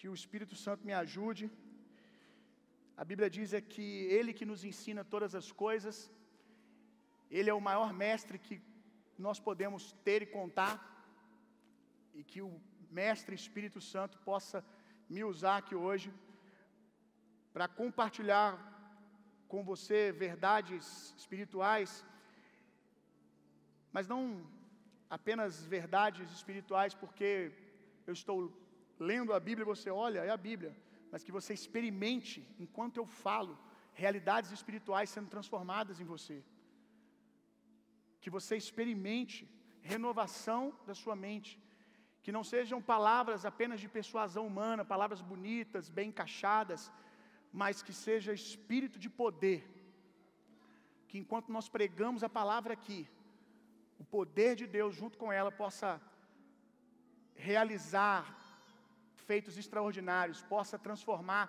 que o Espírito Santo me ajude. A Bíblia diz é que Ele que nos ensina todas as coisas, Ele é o maior mestre que nós podemos ter e contar, e que o Mestre Espírito Santo possa me usar aqui hoje para compartilhar com você verdades espirituais, mas não apenas verdades espirituais, porque eu estou lendo a Bíblia você olha, é a Bíblia, mas que você experimente, enquanto eu falo, realidades espirituais sendo transformadas em você. Que você experimente renovação da sua mente. Que não sejam palavras apenas de persuasão humana, palavras bonitas, bem encaixadas, mas que seja espírito de poder. Que enquanto nós pregamos a palavra aqui, o poder de Deus junto com ela possa realizar feitos extraordinários, possa transformar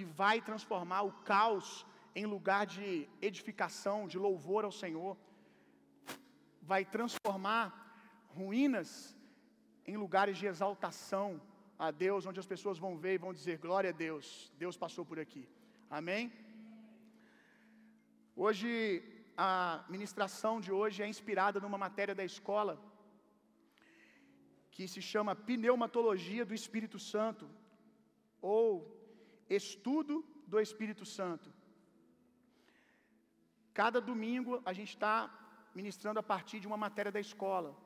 e vai transformar o caos em lugar de edificação, de louvor ao Senhor. Vai transformar ruínas em lugares de exaltação a Deus, onde as pessoas vão ver e vão dizer: Glória a Deus, Deus passou por aqui. Amém? Hoje, a ministração de hoje é inspirada numa matéria da escola que se chama Pneumatologia do Espírito Santo, ou Estudo do Espírito Santo. Cada domingo a gente está ministrando a partir de uma matéria da escola.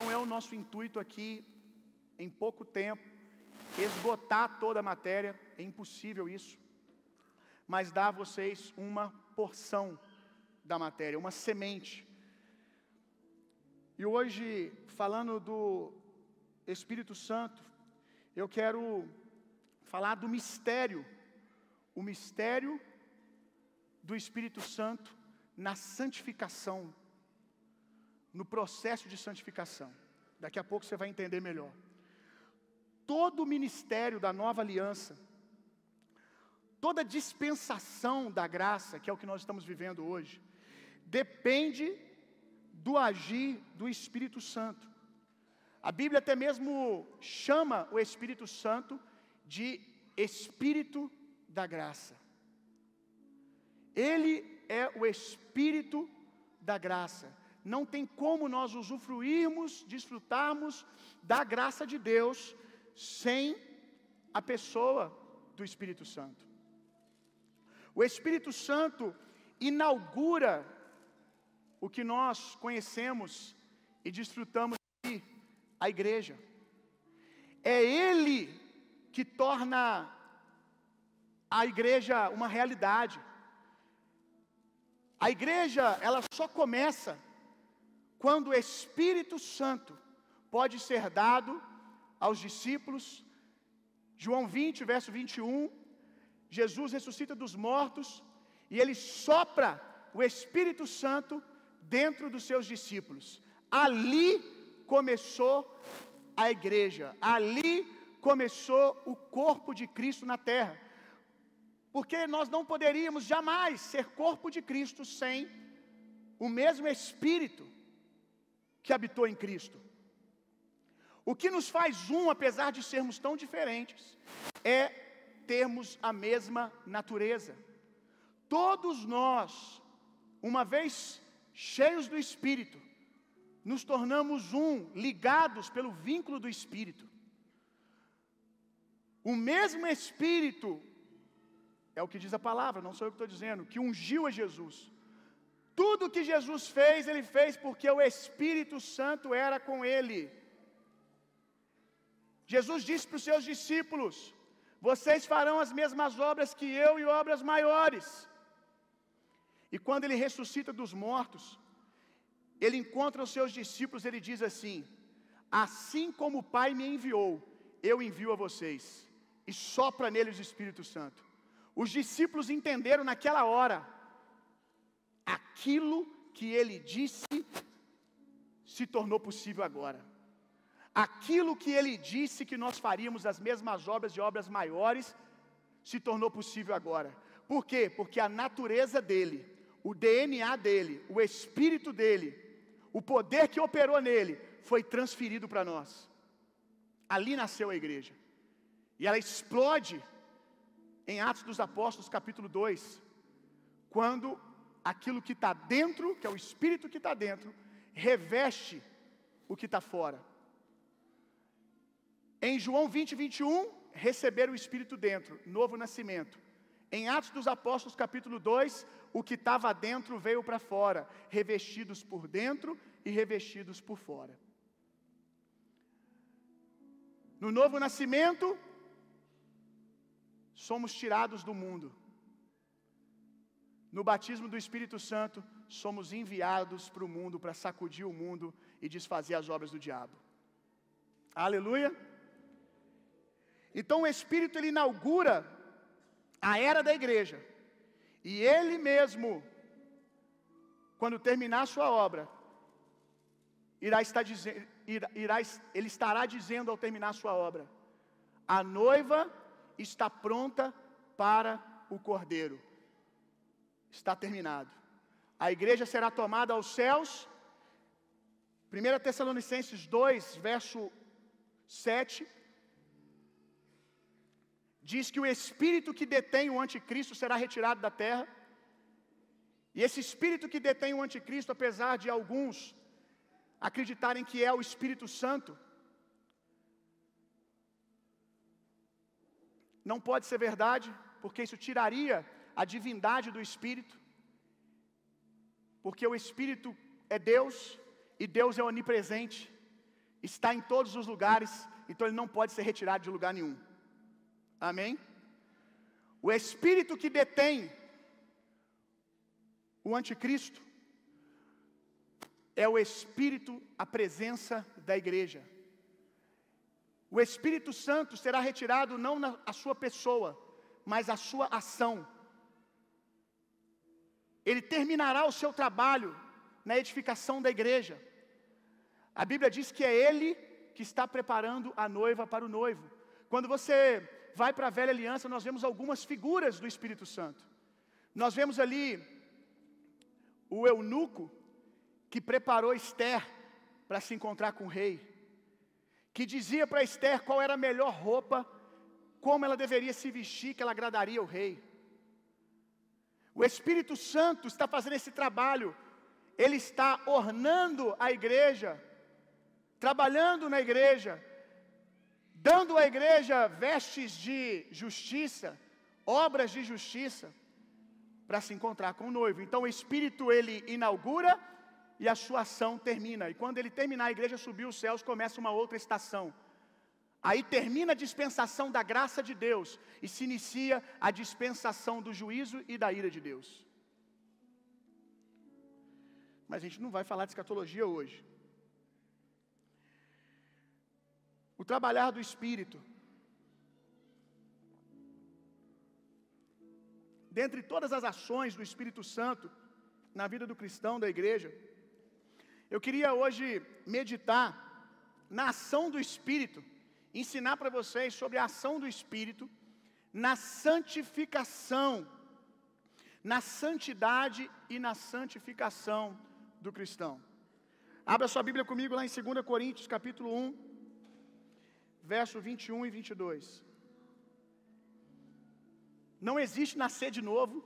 Não é o nosso intuito aqui, em pouco tempo, esgotar toda a matéria, é impossível isso, mas dar a vocês uma porção da matéria, uma semente. E hoje, falando do Espírito Santo, eu quero falar do mistério, o mistério do Espírito Santo na santificação, no processo de santificação. Daqui a pouco você vai entender melhor. Todo o ministério da nova aliança, toda dispensação da graça, que é o que nós estamos vivendo hoje, depende do agir do Espírito Santo. A Bíblia até mesmo chama o Espírito Santo de Espírito da graça. Ele é o Espírito da graça. Não tem como nós usufruirmos, desfrutarmos da graça de Deus sem a pessoa do Espírito Santo. O Espírito Santo inaugura o que nós conhecemos e desfrutamos a igreja. É Ele que torna a igreja uma realidade. A igreja, ela só começa quando o Espírito Santo pode ser dado aos discípulos. João 20, verso 21, Jesus ressuscita dos mortos e ele sopra o Espírito Santo dentro dos seus discípulos. Ali começou a igreja, ali começou o corpo de Cristo na terra. Porque nós não poderíamos jamais ser corpo de Cristo sem o mesmo Espírito que habitou em Cristo. O que nos faz um, apesar de sermos tão diferentes, é termos a mesma natureza. Todos nós, uma vez cheios do Espírito, nos tornamos um, ligados pelo vínculo do Espírito. O mesmo Espírito, é o que diz a palavra, não sou eu que estou dizendo, que ungiu a Jesus. Tudo que Jesus fez, ele fez porque o Espírito Santo era com ele. Jesus disse para os seus discípulos: Vocês farão as mesmas obras que eu e obras maiores. E quando ele ressuscita dos mortos, ele encontra os seus discípulos, ele diz assim: Assim como o Pai me enviou, eu envio a vocês. E sopra neles o Espírito Santo. Os discípulos entenderam naquela hora aquilo que ele disse se tornou possível agora. Aquilo que ele disse que nós faríamos as mesmas obras e obras maiores se tornou possível agora. Por quê? Porque a natureza dele, o DNA dele, o espírito dele, o poder que operou nele foi transferido para nós. Ali nasceu a igreja. E ela explode em Atos dos Apóstolos, capítulo 2, quando aquilo que está dentro, que é o Espírito que está dentro, reveste o que está fora. Em João 20, 21, receber o Espírito dentro, novo nascimento. Em Atos dos Apóstolos, capítulo 2, o que estava dentro veio para fora, revestidos por dentro e revestidos por fora. No novo nascimento, somos tirados do mundo. No batismo do Espírito Santo, somos enviados para o mundo para sacudir o mundo e desfazer as obras do diabo. Aleluia. Então o Espírito ele inaugura a era da igreja. E ele mesmo, quando terminar a sua obra, irá estar dizendo, irá, irá, ele estará dizendo ao terminar a sua obra: a noiva está pronta para o cordeiro. Está terminado. A igreja será tomada aos céus. 1 Tessalonicenses 2, verso 7, diz que o espírito que detém o anticristo será retirado da terra. E esse espírito que detém o anticristo, apesar de alguns acreditarem que é o Espírito Santo, não pode ser verdade, porque isso tiraria a divindade do Espírito, porque o Espírito é Deus e Deus é onipresente, está em todos os lugares, então ele não pode ser retirado de lugar nenhum. Amém? O espírito que detém o anticristo é o espírito, a presença da igreja. O Espírito Santo será retirado não na a sua pessoa, mas a sua ação. Ele terminará o seu trabalho na edificação da igreja. A Bíblia diz que é ele que está preparando a noiva para o noivo. Quando você vai para a velha aliança, nós vemos algumas figuras do Espírito Santo. Nós vemos ali o eunuco que preparou Esther para se encontrar com o rei, que dizia para Esther qual era a melhor roupa, como ela deveria se vestir, que ela agradaria o rei. O Espírito Santo está fazendo esse trabalho, ele está ornando a igreja, trabalhando na igreja, dando à igreja vestes de justiça, obras de justiça, para se encontrar com o noivo. Então o Espírito ele inaugura e a sua ação termina. E quando ele terminar, a igreja subiu os céus, começa uma outra estação. Aí termina a dispensação da graça de Deus e se inicia a dispensação do juízo e da ira de Deus. Mas a gente não vai falar de escatologia hoje. O trabalhar do Espírito. Dentre todas as ações do Espírito Santo na vida do cristão, da igreja, eu queria hoje meditar na ação do Espírito, ensinar para vocês sobre a ação do Espírito na santificação, na santidade e na santificação do cristão. Abra sua Bíblia comigo lá em 2 Coríntios, capítulo 1 verso 21 e 22. Não existe nascer de novo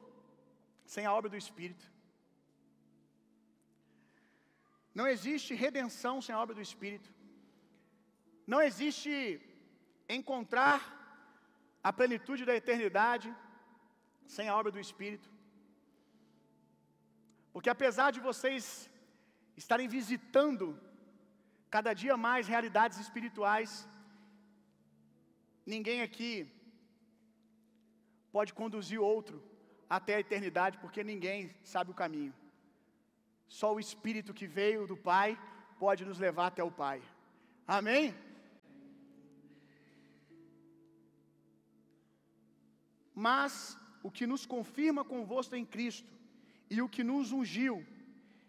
sem a obra do Espírito. Não existe redenção sem a obra do Espírito. Não existe encontrar a plenitude da eternidade sem a obra do Espírito. Porque apesar de vocês estarem visitando cada dia mais realidades espirituais, Ninguém aqui pode conduzir outro até a eternidade, porque ninguém sabe o caminho. Só o Espírito que veio do Pai pode nos levar até o Pai. Amém? Mas o que nos confirma convosco em Cristo e o que nos ungiu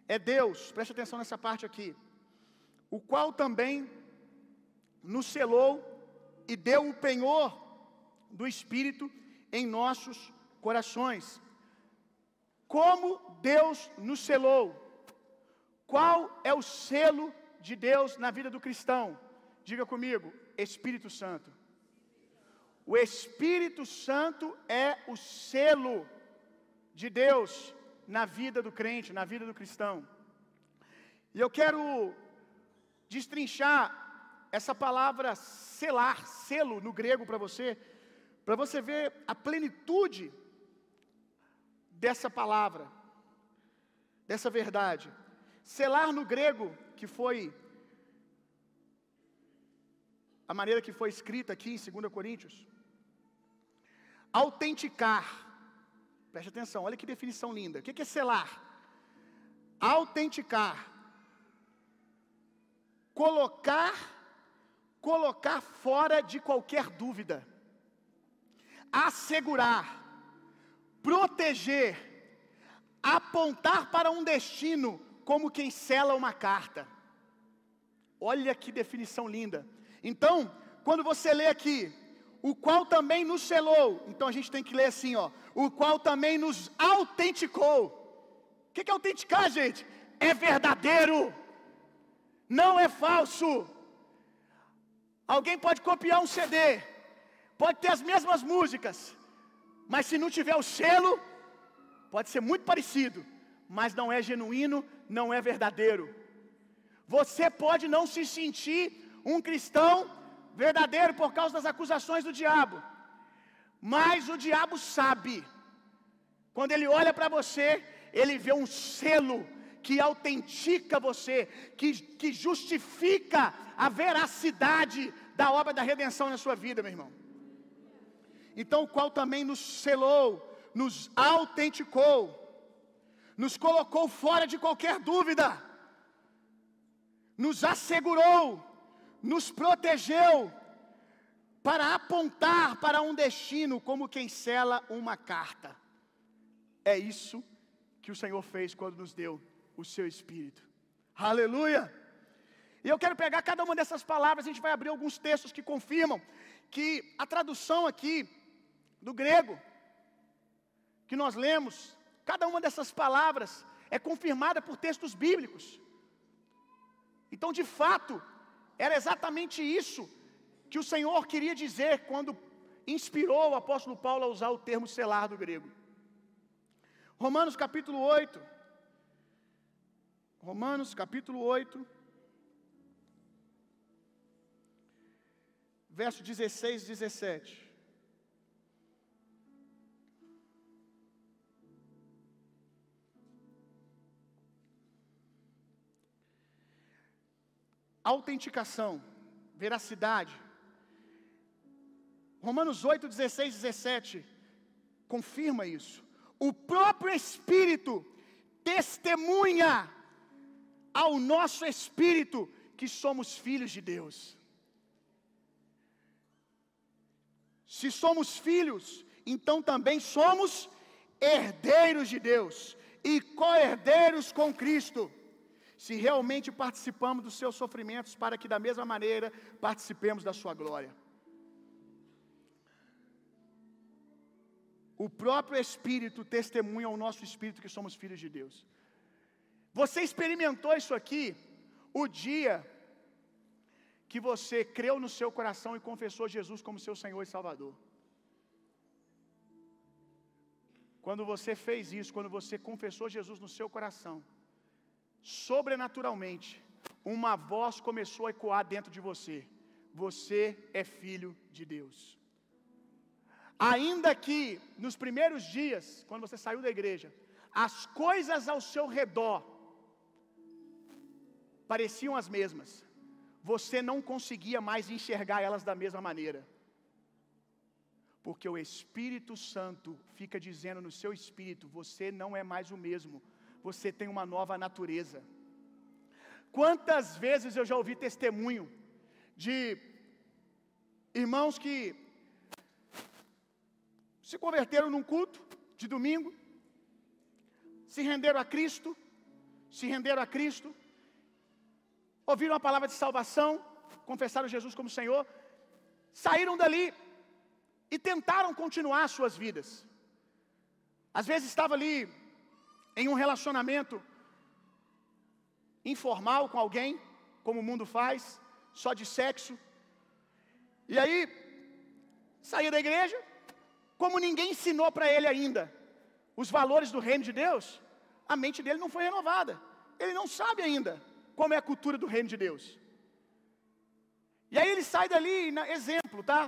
é Deus, preste atenção nessa parte aqui, o qual também nos selou e deu o penhor do Espírito em nossos corações. Como Deus nos selou? Qual é o selo de Deus na vida do cristão? Diga comigo, Espírito Santo. O Espírito Santo é o selo de Deus na vida do crente, na vida do cristão. E eu quero destrinchar essa palavra selar, selo no grego para você, para você ver a plenitude dessa palavra, dessa verdade. Selar no grego, que foi a maneira que foi escrita aqui em 2 Coríntios, autenticar. Preste atenção, olha que definição linda. O que é selar? Autenticar. Colocar, colocar fora de qualquer dúvida. Assegurar, proteger, apontar para um destino como quem sela uma carta. Olha que definição linda. Então, quando você lê aqui, o qual também nos selou, então a gente tem que ler assim, ó, o qual também nos autenticou. O que é autenticar, gente? É verdadeiro, não é falso. Alguém pode copiar um CD, pode ter as mesmas músicas, mas se não tiver o selo, pode ser muito parecido, mas não é genuíno, não é verdadeiro. Você pode não se sentir um cristão verdadeiro por causa das acusações do diabo, mas o diabo sabe, quando ele olha para você, ele vê um selo que autentica você, que, que justifica a veracidade da obra da redenção na sua vida, meu irmão. Então, o qual também nos selou, nos autenticou, nos colocou fora de qualquer dúvida, nos assegurou, nos protegeu, para apontar para um destino como quem sela uma carta. É isso que o Senhor fez quando nos deu o seu Espírito. Aleluia! E eu quero pegar cada uma dessas palavras, a gente vai abrir alguns textos que confirmam que a tradução aqui do grego que nós lemos, cada uma dessas palavras é confirmada por textos bíblicos. Então, de fato, era exatamente isso que o Senhor queria dizer quando inspirou o apóstolo Paulo a usar o termo selar do grego. Romanos capítulo 8. Romanos capítulo 8. Verso 16 e 17. Autenticação, veracidade. Romanos 8, 16 e 17 confirma isso. O próprio Espírito testemunha ao nosso espírito que somos filhos de Deus. Se somos filhos, então também somos herdeiros de Deus e co-herdeiros com Cristo. Se realmente participamos dos seus sofrimentos, para que da mesma maneira participemos da sua glória. O próprio Espírito testemunha ao nosso espírito que somos filhos de Deus. Você experimentou isso aqui o dia que você creu no seu coração e confessou Jesus como seu Senhor e Salvador. Quando você fez isso, quando você confessou Jesus no seu coração, sobrenaturalmente, uma voz começou a ecoar dentro de você: Você é filho de Deus. Ainda que nos primeiros dias, quando você saiu da igreja, as coisas ao seu redor pareciam as mesmas, você não conseguia mais enxergar elas da mesma maneira. Porque o Espírito Santo fica dizendo no seu espírito: você não é mais o mesmo, você tem uma nova natureza. Quantas vezes eu já ouvi testemunho de irmãos que se converteram num culto de domingo, se renderam a Cristo, se renderam a Cristo, ouviram a palavra de salvação, confessaram Jesus como Senhor, saíram dali e tentaram continuar as suas vidas. Às vezes estava ali em um relacionamento informal com alguém, como o mundo faz, só de sexo. E aí saía da igreja, como ninguém ensinou para ele ainda os valores do reino de Deus, a mente dele não foi renovada. Ele não sabe ainda como é a cultura do reino de Deus. E aí ele sai dali, exemplo, tá?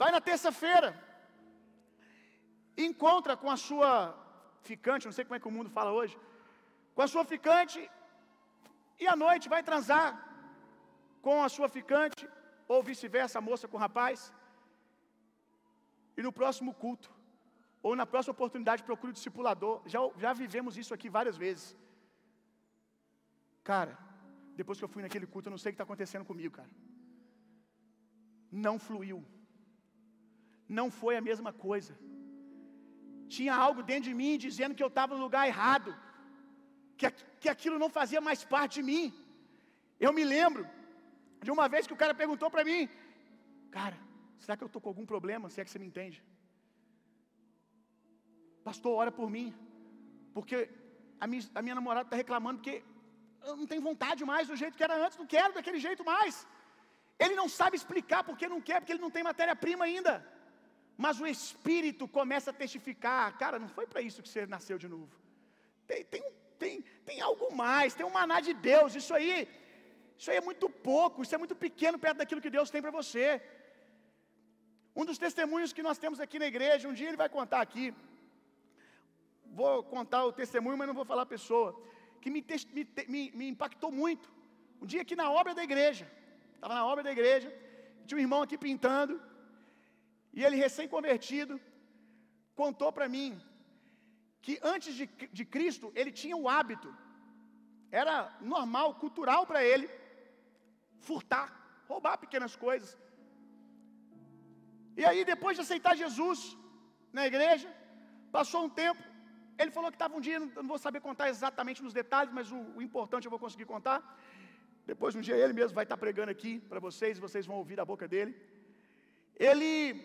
Vai na terça-feira, encontra com a sua ficante, não sei como é que o mundo fala hoje, com a sua ficante, e à noite vai transar com a sua ficante, ou vice-versa, a moça com o rapaz, e no próximo culto, ou na próxima oportunidade, procure o discipulador. Já, já vivemos isso aqui várias vezes. Cara, depois que eu fui naquele culto, eu não sei o que está acontecendo comigo, cara. Não fluiu. Não foi a mesma coisa. Tinha algo dentro de mim dizendo que eu estava no lugar errado, que, que aquilo não fazia mais parte de mim. Eu me lembro de uma vez que o cara perguntou para mim, cara, será que eu estou com algum problema? Se é que você me entende. Pastor, ora por mim, porque a minha, a minha namorada está reclamando porque não tenho vontade mais do jeito que era antes, não quero daquele jeito mais. Ele não sabe explicar porque não quer, porque ele não tem matéria-prima ainda. Mas o Espírito começa a testificar: cara, não foi para isso que você nasceu de novo. Tem, tem, tem, tem algo mais, tem um maná de Deus. Isso aí, isso aí é muito pouco, isso é muito pequeno perto daquilo que Deus tem para você. Um dos testemunhos que nós temos aqui na igreja, um dia ele vai contar aqui. Vou contar o testemunho, mas não vou falar a pessoa. Que me, me, me, impactou muito. Um dia aqui na obra da igreja, estava na obra da igreja, tinha um irmão aqui pintando, e ele recém-convertido, contou para mim que antes de, de Cristo ele tinha o hábito, era normal, cultural para ele, furtar, roubar pequenas coisas. E aí, depois de aceitar Jesus na igreja, passou um tempo, ele falou que estava um dia, não vou saber contar exatamente nos detalhes, mas o, o, importante eu vou conseguir contar. Depois, um dia, ele mesmo vai estar pregando aqui para vocês, vocês vão ouvir da boca dele. Ele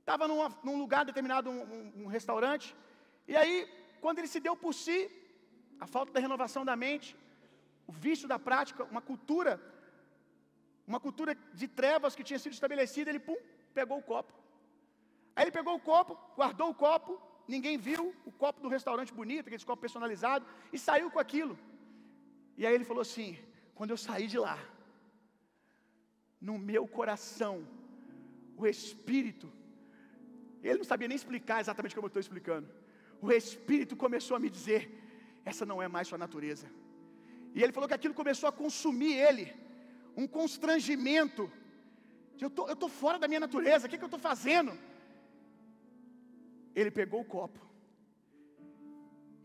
estava num lugar determinado, um, um, um restaurante, e aí, quando ele se deu por si, a falta da renovação da mente, o vício da prática, uma cultura, uma cultura de trevas que tinha sido estabelecida, ele pum, pegou o copo. Aí ele pegou o copo, guardou o copo, ninguém viu o copo do restaurante bonito, aquele copo personalizado, e saiu com aquilo. E aí ele falou assim: quando eu saí de lá, no meu coração, o Espírito, ele não sabia nem explicar exatamente como eu estou explicando o Espírito começou a me dizer: essa não é mais sua natureza. E ele falou que aquilo começou a consumir ele, um constrangimento. Eu tô, estou tô fora da minha natureza, o que, que eu estou fazendo? Ele pegou o copo.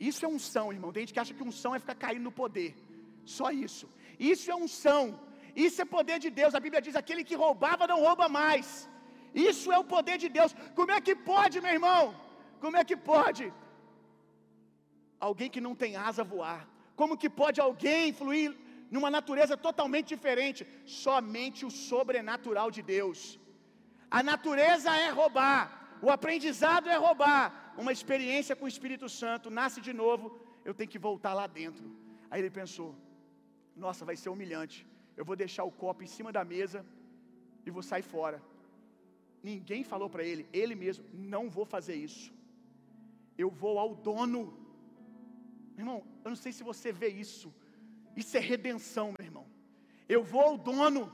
Isso é unção, irmão. Tem gente que acha que unção é ficar caindo no poder. Só isso. Isso é unção. Isso é poder de Deus. A Bíblia diz: aquele que roubava não rouba mais. Isso é o poder de Deus. Como é que pode, meu irmão? Como é que pode alguém que não tem asa voar? Como que pode alguém fluir numa natureza totalmente diferente? Somente o sobrenatural de Deus. A natureza é roubar, o aprendizado é roubar. Uma experiência com o Espírito Santo nasce de novo, eu tenho que voltar lá dentro. Aí ele pensou: nossa, vai ser humilhante. Eu vou deixar o copo em cima da mesa e vou sair fora. Ninguém falou para ele, ele mesmo, não vou fazer isso. Eu vou ao dono Irmão, eu não sei se você vê isso. Isso é redenção, meu irmão. Eu vou ao dono,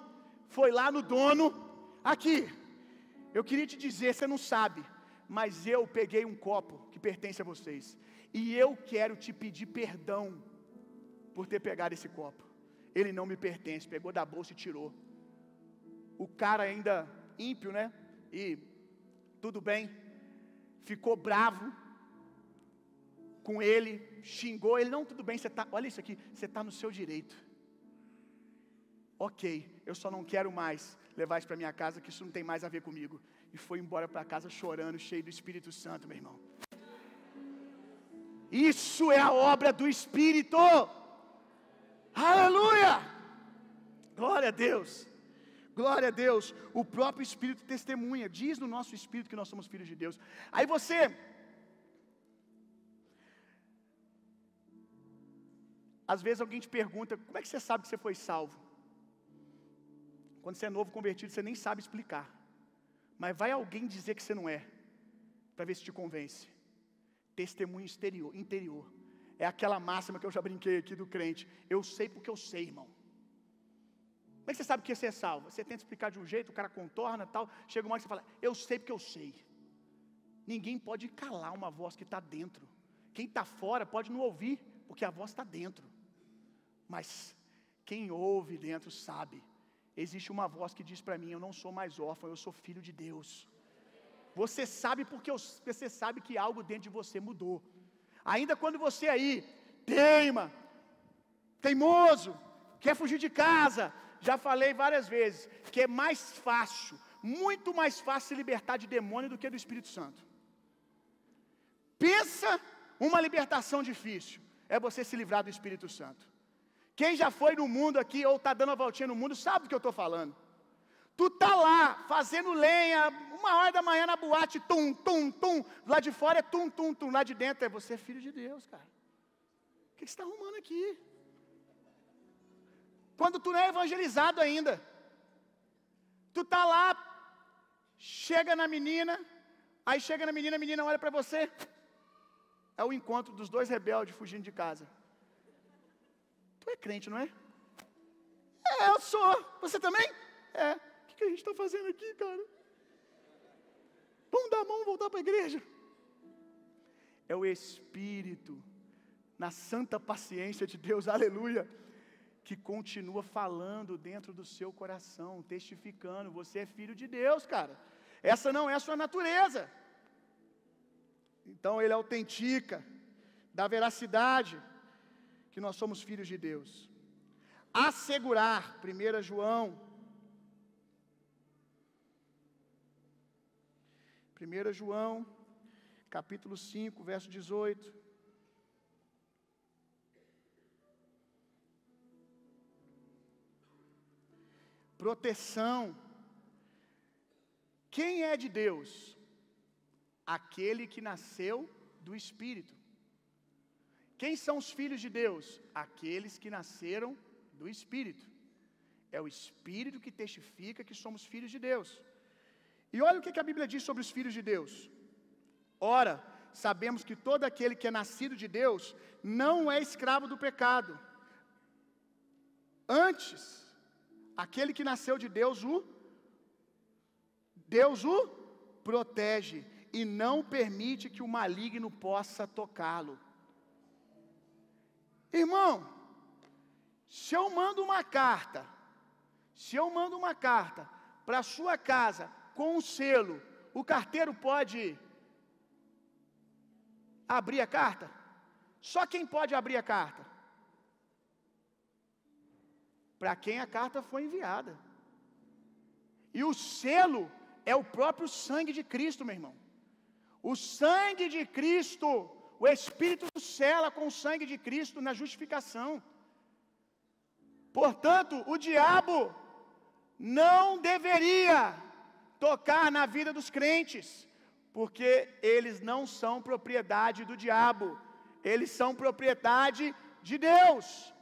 foi lá no dono, aqui. Eu queria te dizer, você não sabe, mas eu peguei um copo que pertence a vocês, e eu quero te pedir perdão por ter pegado esse copo. Ele não me pertence, pegou da bolsa e tirou. O cara ainda ímpio, né? E tudo bem, ficou bravo, com ele, xingou ele, não, tudo bem, você tá, olha isso aqui, você está no seu direito. Ok, eu só não quero mais levar isso para minha casa, que isso não tem mais a ver comigo. E foi embora para casa chorando, cheio do Espírito Santo, meu irmão. Isso é a obra do Espírito. Aleluia! Glória a Deus. Glória a Deus. O próprio Espírito testemunha, diz no nosso espírito que nós somos filhos de Deus. Aí você Às vezes alguém te pergunta: como é que você sabe que você foi salvo? Quando você é novo convertido, você nem sabe explicar. Mas vai alguém dizer que você não é, para ver se te convence. Testemunho exterior, interior. É aquela máxima que eu já brinquei aqui do crente. Eu sei porque eu sei, irmão. Como é que você sabe que você é salvo? Você tenta explicar de um jeito, o cara contorna tal. Chega uma hora que você fala, eu sei porque eu sei. Ninguém pode calar uma voz que está dentro. Quem está fora pode não ouvir, porque a voz está dentro. Mas quem ouve dentro sabe. Existe uma voz que diz para mim: Eu não sou mais órfão, eu sou filho de Deus. Você sabe porque você sabe que algo dentro de você mudou. Ainda quando você aí teima, teimoso, quer fugir de casa, já falei várias vezes que é mais fácil, muito mais fácil se libertar de demônio do que do Espírito Santo. Pensa uma libertação difícil, é você se livrar do Espírito Santo. Quem já foi no mundo aqui ou está dando a voltinha no mundo sabe do que eu estou falando. Tu tá lá fazendo lenha, uma hora da manhã na boate, tum, tum, tum. Lá de fora é tum, tum, tum. Lá de dentro é você é filho de Deus, cara. O que você está arrumando aqui? Quando tu não é evangelizado ainda. Tu tá lá, chega na menina, aí chega na menina, a menina olha para você. É o encontro dos dois rebeldes fugindo de casa. Tu é crente, não é? É, eu sou. Você também? É. O que, a gente está fazendo aqui, cara? Vamos dar a mão voltar para a igreja. É o Espírito, na santa paciência de Deus, aleluia, que continua falando dentro do seu coração, testificando: você é filho de Deus, cara. Essa não é a sua natureza. Então ele autentica, dá veracidade que nós somos filhos de Deus. Assegurar, 1 João. 1 João, capítulo 5, verso 18. Proteção. Quem é de Deus? Aquele que nasceu do Espírito. Quem são os filhos de Deus? Aqueles que nasceram do Espírito. É o Espírito que testifica que somos filhos de Deus. E olha o que a Bíblia diz sobre os filhos de Deus. Ora, sabemos que todo aquele que é nascido de Deus não é escravo do pecado. Antes, aquele que nasceu de Deus o Deus o protege e não permite que o maligno possa tocá-lo. Irmão, se eu mando uma carta, se eu mando uma carta para sua casa com um selo, o carteiro pode abrir a carta? Só quem pode abrir a carta? Para quem a carta foi enviada. E o selo é o próprio sangue de Cristo, meu irmão. O sangue de Cristo o Espírito sela com o sangue de Cristo na justificação. Portanto, o diabo não deveria tocar na vida dos crentes, porque eles não são propriedade do diabo, eles são propriedade de Deus.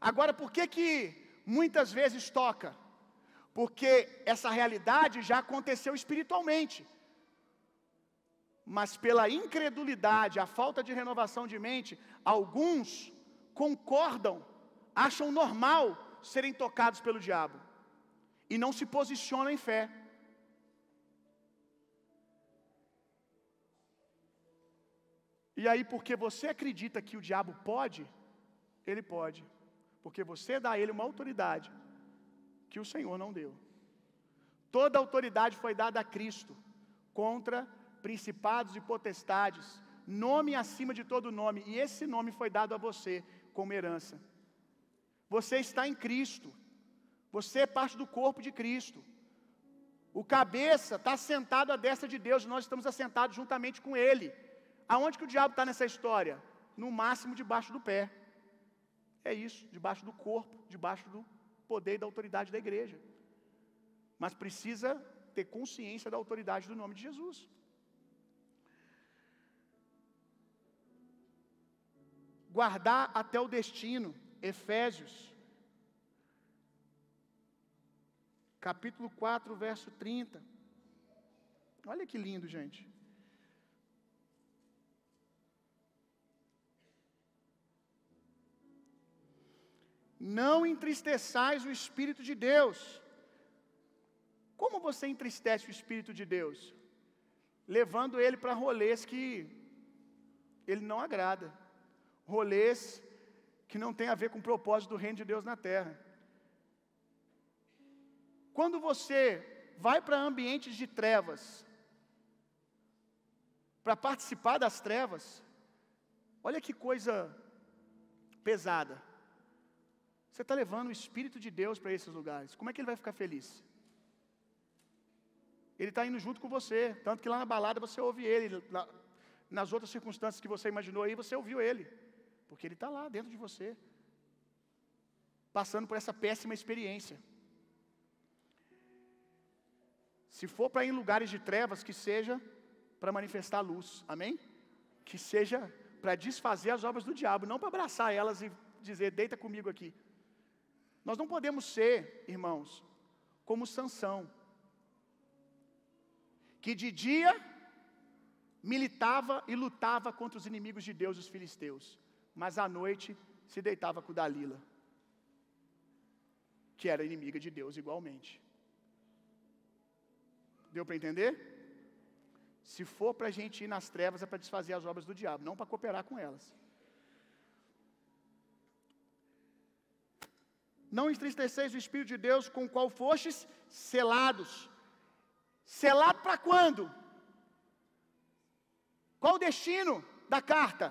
Agora, por que que muitas vezes toca? Porque essa realidade já aconteceu espiritualmente mas pela incredulidade, a falta de renovação de mente, alguns concordam, acham normal serem tocados pelo diabo e não se posicionam em fé. E aí, porque você acredita que o diabo pode, ele pode, porque você dá a ele uma autoridade que o Senhor não deu. Toda autoridade foi dada a Cristo contra principados e potestades, nome acima de todo nome, e esse nome foi dado a você como herança. Você está em Cristo, você é parte do corpo de Cristo. O cabeça está sentado à destra de Deus, nós estamos assentados juntamente com Ele. Aonde que o diabo está nessa história? No máximo debaixo do pé. É isso, debaixo do corpo, debaixo do poder e da autoridade da igreja. Mas precisa ter consciência da autoridade do nome de Jesus. Guardar até o destino. Efésios, capítulo 4, verso 30. Olha que lindo, gente. Não entristeçais o Espírito de Deus. Como você entristece o Espírito de Deus? Levando ele para rolês que ele não agrada, rolês que não tem a ver com o propósito do reino de Deus na terra. Quando você vai para ambientes de trevas, para participar das trevas, olha que coisa pesada. Você está levando o Espírito de Deus para esses lugares. Como é que ele vai ficar feliz? Ele está indo junto com você. Tanto que lá na balada você ouve ele. nas outras circunstâncias que você imaginou aí, você ouviu ele. Porque ele está lá dentro de você. Passando por essa péssima experiência. Se for para ir em lugares de trevas, que seja para manifestar a luz. Amém? Que seja para desfazer as obras do diabo, não para abraçar elas e dizer, deita comigo aqui. Nós não podemos ser, irmãos, como Sansão, que de dia militava e lutava contra os inimigos de Deus, os filisteus, mas à noite se deitava com Dalila, que era inimiga de Deus igualmente. Deu para entender? Se for para a gente ir nas trevas, é para desfazer as obras do diabo, não para cooperar com elas. Não entristeceis o Espírito de Deus com o qual fostes selados. Selado para quando? Qual o destino da carta?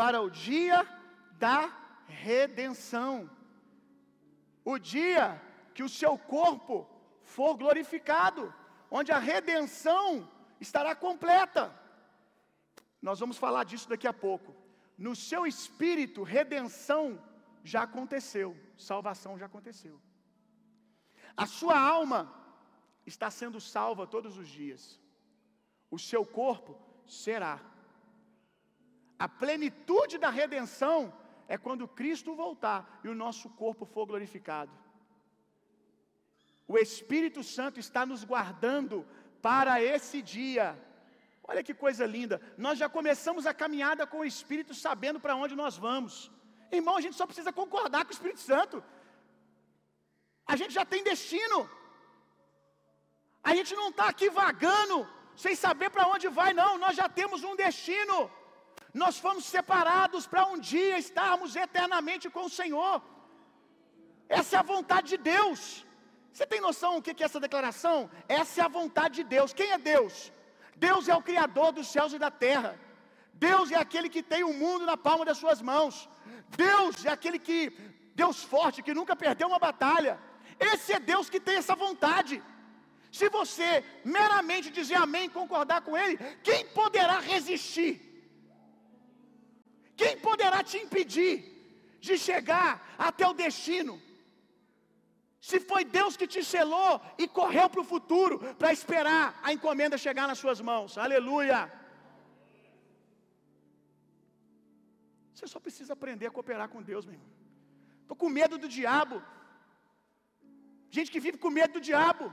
Para o dia da redenção. O dia que o seu corpo for glorificado, onde a redenção estará completa. Nós vamos falar disso daqui a pouco. No seu espírito, redenção já aconteceu, salvação já aconteceu. A sua alma está sendo salva todos os dias. O seu corpo será. A plenitude da redenção é quando Cristo voltar e o nosso corpo for glorificado. O Espírito Santo está nos guardando para esse dia. Olha que coisa linda. Nós já começamos a caminhada com o Espírito sabendo para onde nós vamos. Irmão, a gente só precisa concordar com o Espírito Santo. A gente já tem destino. A gente não está aqui vagando, sem saber para onde vai, não. Nós já temos um destino. Nós fomos separados para um dia estarmos eternamente com o Senhor. Essa é a vontade de Deus. Você tem noção o que é essa declaração? Essa é a vontade de Deus. Quem é Deus? Deus é o Criador dos céus e da terra. Deus é aquele que tem o mundo na palma das suas mãos. Deus é aquele que, Deus forte, que nunca perdeu uma batalha. Esse é Deus que tem essa vontade. Se você meramente dizer amém e concordar com Ele, quem poderá resistir? Te impedir de chegar até o destino? Se foi Deus que te selou e correu para o futuro para esperar a encomenda chegar nas suas mãos, aleluia. Você só precisa aprender a cooperar com Deus, meu irmão. Estou com medo do diabo. Gente que vive com medo do diabo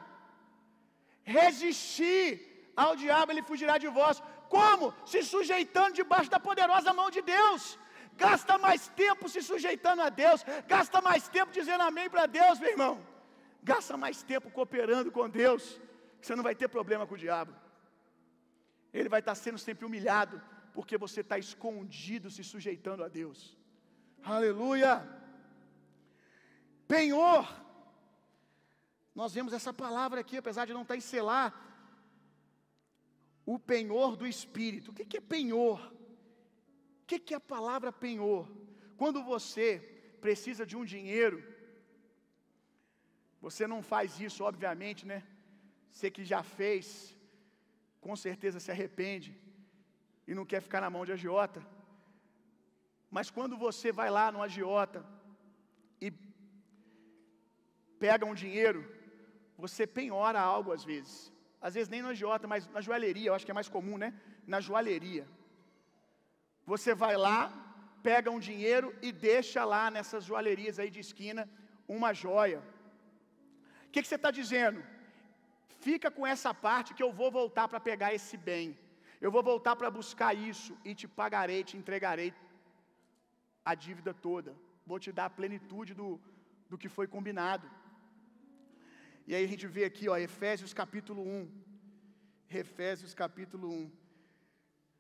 resistir ao diabo, ele fugirá de vós. Como? Se sujeitando debaixo da poderosa mão de Deus. Gasta mais tempo se sujeitando a Deus. Gasta mais tempo dizendo amém para Deus, meu irmão. Gasta mais tempo cooperando com Deus. Você não vai ter problema com o diabo. Ele vai estar sendo sempre humilhado. Porque você está escondido se sujeitando a Deus. Aleluia. Penhor nós vemos essa palavra aqui, apesar de não estar em selar, o penhor do Espírito. O que é penhor? Que é a palavra penhor? Quando você precisa de um dinheiro, você não faz isso, obviamente, né? Você que já fez, com certeza se arrepende e não quer ficar na mão de agiota. Mas quando você vai lá no agiota e pega um dinheiro, você penhora algo às vezes. Às vezes nem no agiota, mas na joalheria, eu acho que é mais comum, né? Na joalheria. Você vai lá, pega um dinheiro e deixa lá nessas joalherias aí de esquina uma joia. que, que você está dizendo? Fica com essa parte que eu vou voltar para pegar esse bem. Eu vou voltar para buscar isso e te pagarei, te entregarei a dívida toda. Vou te dar a plenitude do, do que foi combinado. E aí a gente vê aqui, ó, Efésios capítulo 1. Efésios capítulo 1.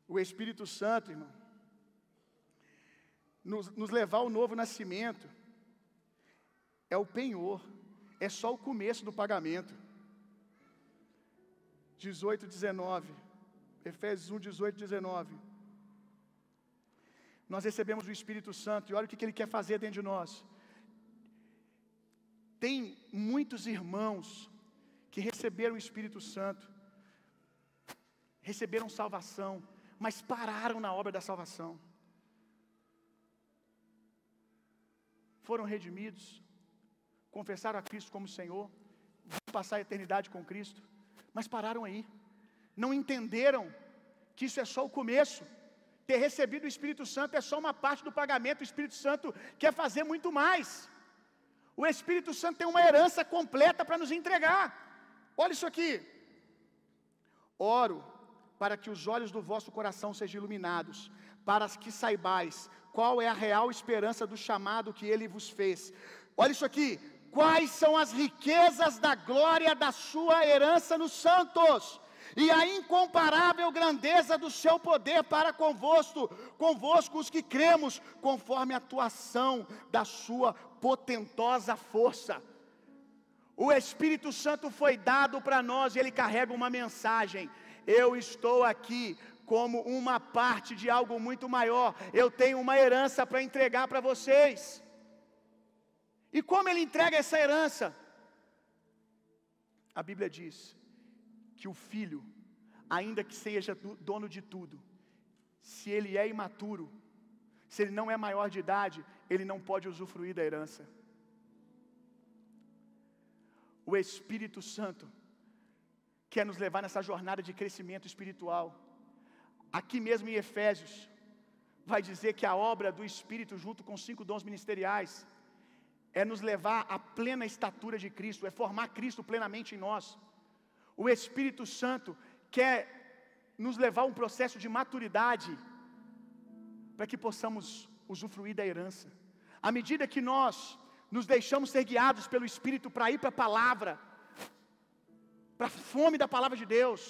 O Espírito Santo, irmão, nos, nos levar ao novo nascimento é o penhor, é só o começo do pagamento. 18, 19. Efésios 1, 18, 19. Nós recebemos o Espírito Santo e olha o que ele quer fazer dentro de nós. Tem muitos irmãos que receberam o Espírito Santo, receberam salvação, mas pararam na obra da salvação. Foram redimidos, confessaram a Cristo como Senhor, vão passar a eternidade com Cristo, mas pararam aí. Não entenderam que isso é só o começo. Ter recebido o Espírito Santo é só uma parte do pagamento, o Espírito Santo quer fazer muito mais. O Espírito Santo tem uma herança completa para nos entregar. Olha isso aqui. Oro para que os olhos do vosso coração sejam iluminados, para que saibais qual é a real esperança do chamado que ele vos fez. Olha isso aqui. Quais são as riquezas da glória da sua herança nos santos? e a incomparável grandeza do seu poder para convosco, convosco os que cremos, conforme a atuação da sua potentosa força. O Espírito Santo foi dado para nós e ele carrega uma mensagem. Eu estou aqui como uma parte de algo muito maior. Eu tenho uma herança para entregar para vocês. E como ele entrega essa herança? A Bíblia diz que o filho, ainda que seja dono de tudo, se ele é imaturo, se ele não é maior de idade, ele não pode usufruir da herança. O Espírito Santo quer nos levar nessa jornada de crescimento espiritual. Aqui mesmo em Efésios, vai dizer que a obra do Espírito, junto com cinco dons ministeriais, é nos levar à plena estatura de Cristo, é formar Cristo plenamente em nós. O Espírito Santo quer nos levar a um processo de maturidade, para que possamos usufruir da herança. À medida que nós nos deixamos ser guiados pelo Espírito para ir para a palavra, para a fome da palavra de Deus,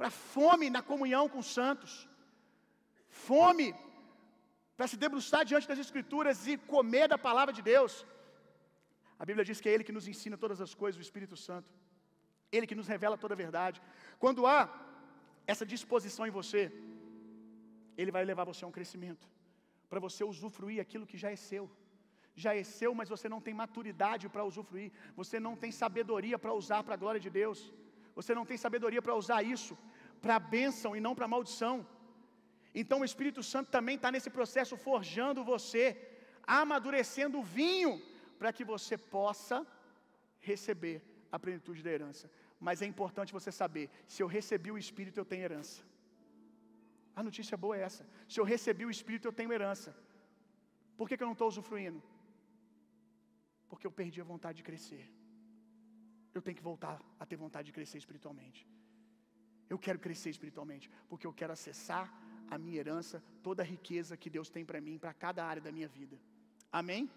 para fome na comunhão com os santos, fome para se debruçar diante das Escrituras e comer da palavra de Deus. A Bíblia diz que é Ele que nos ensina todas as coisas, o Espírito Santo, Ele que nos revela toda a verdade. Quando há essa disposição em você, Ele vai levar você a um crescimento, para você usufruir aquilo que já é seu. Já é seu, mas você não tem maturidade para usufruir, você não tem sabedoria para usar para a glória de Deus, você não tem sabedoria para usar isso para a bênção e não para a maldição. Então o Espírito Santo também está nesse processo forjando você, amadurecendo o vinho, para que você possa receber a plenitude da herança. Mas é importante você saber: se eu recebi o Espírito, eu tenho herança. A notícia boa é essa: se eu recebi o Espírito, eu tenho herança. Por que, que eu não estou usufruindo? Porque eu perdi a vontade de crescer. Eu tenho que voltar a ter vontade de crescer espiritualmente. Eu quero crescer espiritualmente, porque eu quero acessar a minha herança, toda a riqueza que Deus tem para mim, para cada área da minha vida. Amém?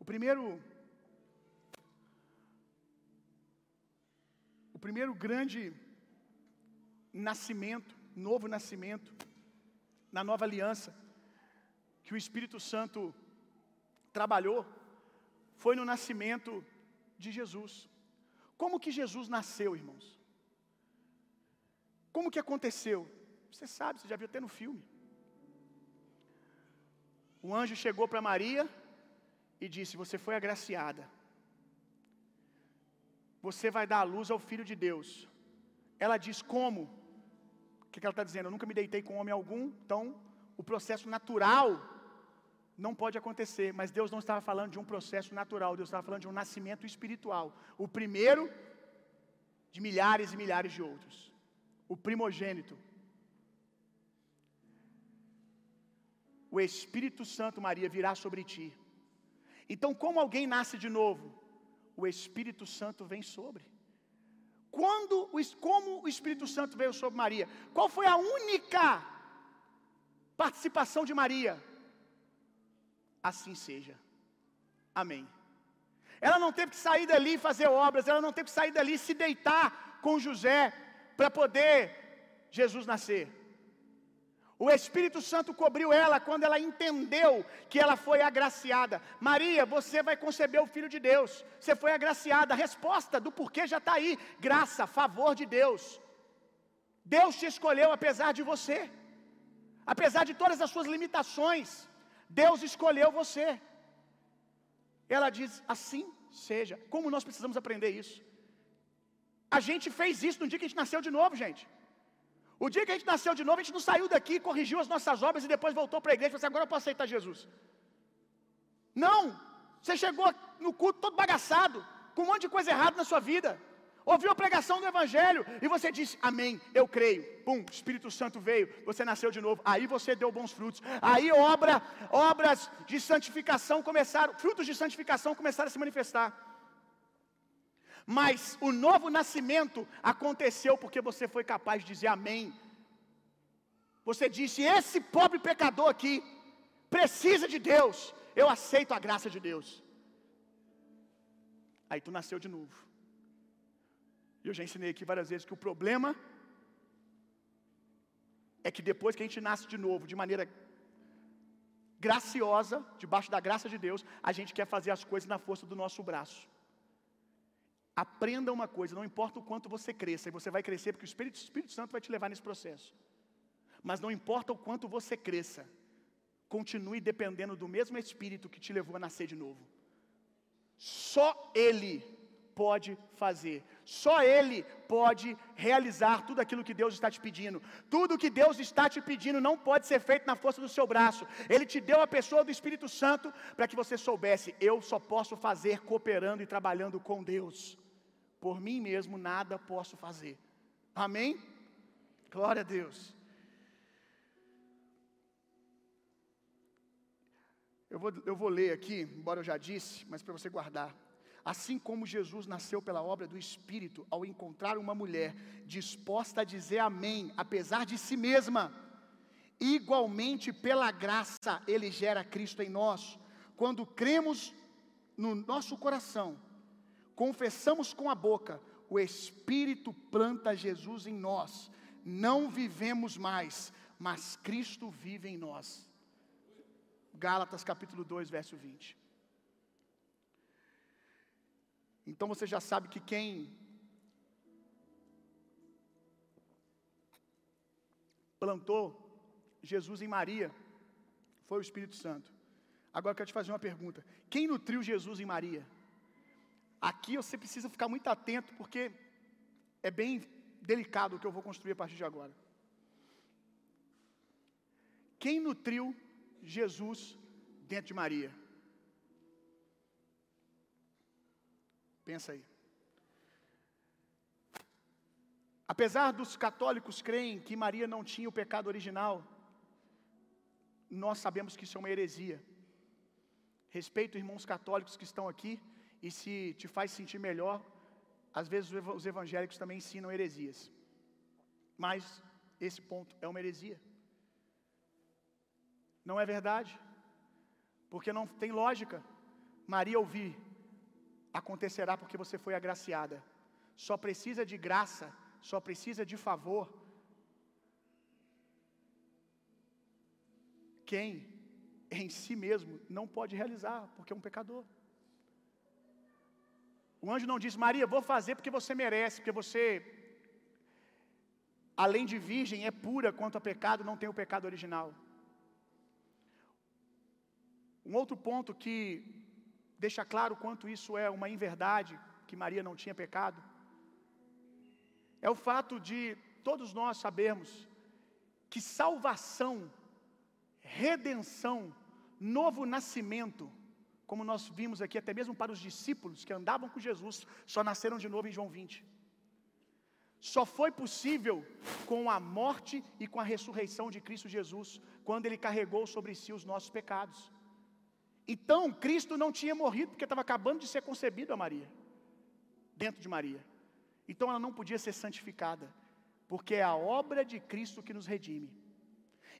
O primeiro O primeiro grande nascimento, novo nascimento, na nova aliança, que o Espírito Santo trabalhou, foi no nascimento de Jesus. Como que Jesus nasceu, irmãos? Como que aconteceu? Você sabe, você já viu até no filme. O anjo chegou para Maria e disse: Você foi agraciada você vai dar a luz ao Filho de Deus. Ela diz: Como? O que ela está dizendo? Eu nunca me deitei com homem algum, então o processo natural não pode acontecer. Mas Deus não estava falando de um processo natural, Deus estava falando de um nascimento espiritual. O primeiro de milhares e milhares de outros. O primogênito. O Espírito Santo, Maria, virá sobre ti. Então, como alguém nasce de novo? O Espírito Santo vem sobre. Quando, como o Espírito Santo veio sobre Maria? Qual foi a única participação de Maria? Assim seja. Amém. Ela não teve que sair dali e fazer obras, ela não teve que sair dali e se deitar com José para poder Jesus nascer. O Espírito Santo cobriu ela quando ela entendeu que ela foi agraciada. Maria, você vai conceber o Filho de Deus. Você foi agraciada. A resposta do porquê já está aí: graça, favor de Deus. Deus te escolheu apesar de você, apesar de todas as suas limitações. Deus escolheu você. Ela diz: assim seja. Como nós precisamos aprender isso? A gente fez isso no dia que a gente nasceu de novo, gente. O dia que a gente nasceu de novo, a gente não saiu daqui, corrigiu as nossas obras e depois voltou para a igreja e falou assim: agora eu posso aceitar Jesus. Não! Você chegou no culto todo bagaçado, com um monte de coisa errada na sua vida. Ouviu a pregação do Evangelho e você disse: Amém, eu creio. Pum, Espírito Santo veio, você nasceu de novo. Aí você deu bons frutos. Aí obra, obras de santificação começaram, frutos de santificação começaram a se manifestar. Mas o novo nascimento aconteceu porque você foi capaz de dizer amém. Você disse: Esse pobre pecador aqui precisa de Deus, eu aceito a graça de Deus. Aí tu nasceu de novo. E eu já ensinei aqui várias vezes que o problema é que depois que a gente nasce de novo, de maneira graciosa, debaixo da graça de Deus, a gente quer fazer as coisas na força do nosso braço. Aprenda uma coisa, não importa o quanto você cresça, e você vai crescer porque o Espírito, o Espírito Santo vai te levar nesse processo. Mas não importa o quanto você cresça, continue dependendo do mesmo Espírito que te levou a nascer de novo. Só Ele pode fazer. Só Ele pode realizar tudo aquilo que Deus está te pedindo. Tudo que Deus está te pedindo não pode ser feito na força do seu braço. Ele te deu a pessoa do Espírito Santo para que você soubesse: eu só posso fazer cooperando e trabalhando com Deus. Por mim mesmo nada posso fazer. Amém? Glória a Deus. Eu vou, eu vou ler aqui, embora eu já disse, mas para você guardar. Assim como Jesus nasceu pela obra do Espírito, ao encontrar uma mulher disposta a dizer amém, apesar de si mesma, igualmente pela graça ele gera Cristo em nós. Quando cremos no nosso coração, confessamos com a boca, o Espírito planta Jesus em nós. Não vivemos mais, mas Cristo vive em nós. Gálatas capítulo 2, verso 20. Então você já sabe que quem plantou Jesus em Maria foi o Espírito Santo. Agora eu quero te fazer uma pergunta: quem nutriu Jesus em Maria? Aqui você precisa ficar muito atento, porque é bem delicado o que eu vou construir a partir de agora. Quem nutriu Jesus dentro de Maria? Pensa aí. Apesar dos católicos creem que Maria não tinha o pecado original, nós sabemos que isso é uma heresia. Respeito irmãos católicos que estão aqui, e se te faz sentir melhor, às vezes os evangélicos também ensinam heresias. Mas esse ponto é uma heresia. Não é verdade, porque não tem lógica Maria ouvir acontecerá porque você foi agraciada. Só precisa de graça, só precisa de favor. Quem em si mesmo não pode realizar, porque é um pecador. O anjo não diz, Maria, vou fazer porque você merece, porque você, além de virgem, é pura quanto a pecado, não tem o pecado original. Um outro ponto que deixa claro quanto isso é uma inverdade, que Maria não tinha pecado, é o fato de todos nós sabermos que salvação, redenção, novo nascimento, como nós vimos aqui, até mesmo para os discípulos que andavam com Jesus, só nasceram de novo em João 20. só foi possível com a morte e com a ressurreição de Cristo Jesus, quando ele carregou sobre si os nossos pecados. Então, Cristo não tinha morrido porque estava acabando de ser concebido a Maria, dentro de Maria. Então ela não podia ser santificada, porque é a obra de Cristo que nos redime.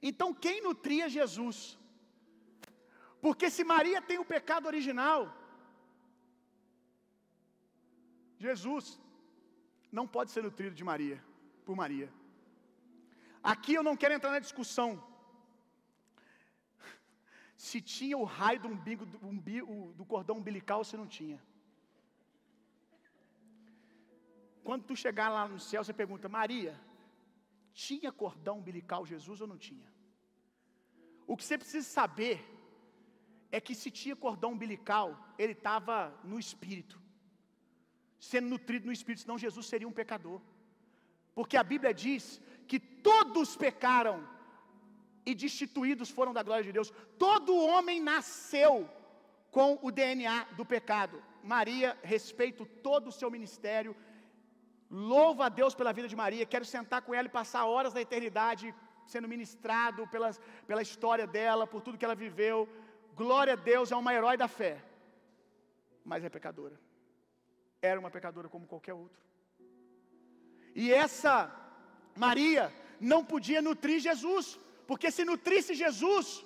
Então, quem nutria Jesus? Porque se Maria tem o pecado original, Jesus não pode ser nutrido de Maria, por Maria. Aqui eu não quero entrar na discussão se tinha o raio do, umbigo, do, umbigo, do cordão umbilical ou se não tinha. Quando tu chegar lá no céu, você pergunta, Maria, tinha cordão umbilical Jesus ou não tinha? O que você precisa saber é que se tinha cordão umbilical, ele estava no espírito, sendo nutrido no espírito, senão Jesus seria um pecador. Porque a Bíblia diz que todos pecaram e destituídos foram da glória de Deus. Todo homem nasceu com o DNA do pecado. Maria, respeito todo o seu ministério, louvo a Deus pela vida de Maria, quero sentar com ela e passar horas da eternidade sendo ministrado pelas, pela história dela, por tudo que ela viveu. Glória a Deus, é uma herói da fé, mas é pecadora. Era uma pecadora como qualquer outro. E essa Maria não podia nutrir Jesus, porque se nutrisse Jesus,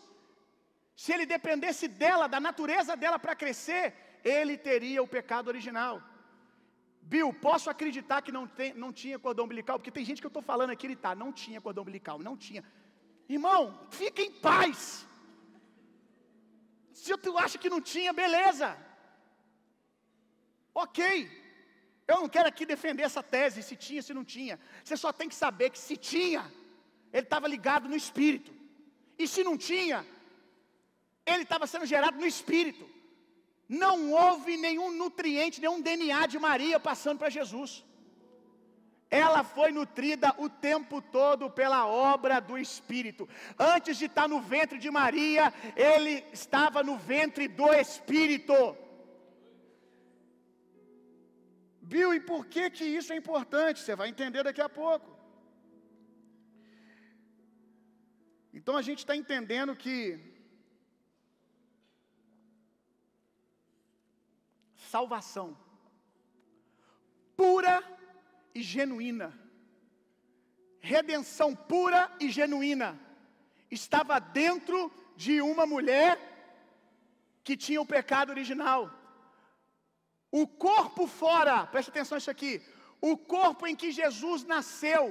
se ele dependesse dela, da natureza dela para crescer, ele teria o pecado original. Bill, posso acreditar que não, tem, não tinha cordão umbilical? Porque tem gente que eu estou falando aqui, ele tá, não tinha cordão umbilical, não tinha. Irmão, fica em paz. Se tu acha que não tinha, beleza. Ok. Eu não quero aqui defender essa tese, se tinha, se não tinha. Você só tem que saber que se tinha, ele estava ligado no espírito. E se não tinha, ele estava sendo gerado no espírito. Não houve nenhum nutriente, nenhum DNA de Maria passando para Jesus. Ela foi nutrida o tempo todo pela obra do Espírito. Antes de estar no ventre de Maria, ele estava no ventre do Espírito. Bill, e por que que isso é importante? Você vai entender daqui a pouco. Então a gente está entendendo que salvação pura e genuína, redenção pura e genuína, estava dentro de uma mulher que tinha o pecado original. O corpo fora, preste atenção nisso aqui, o corpo em que Jesus nasceu,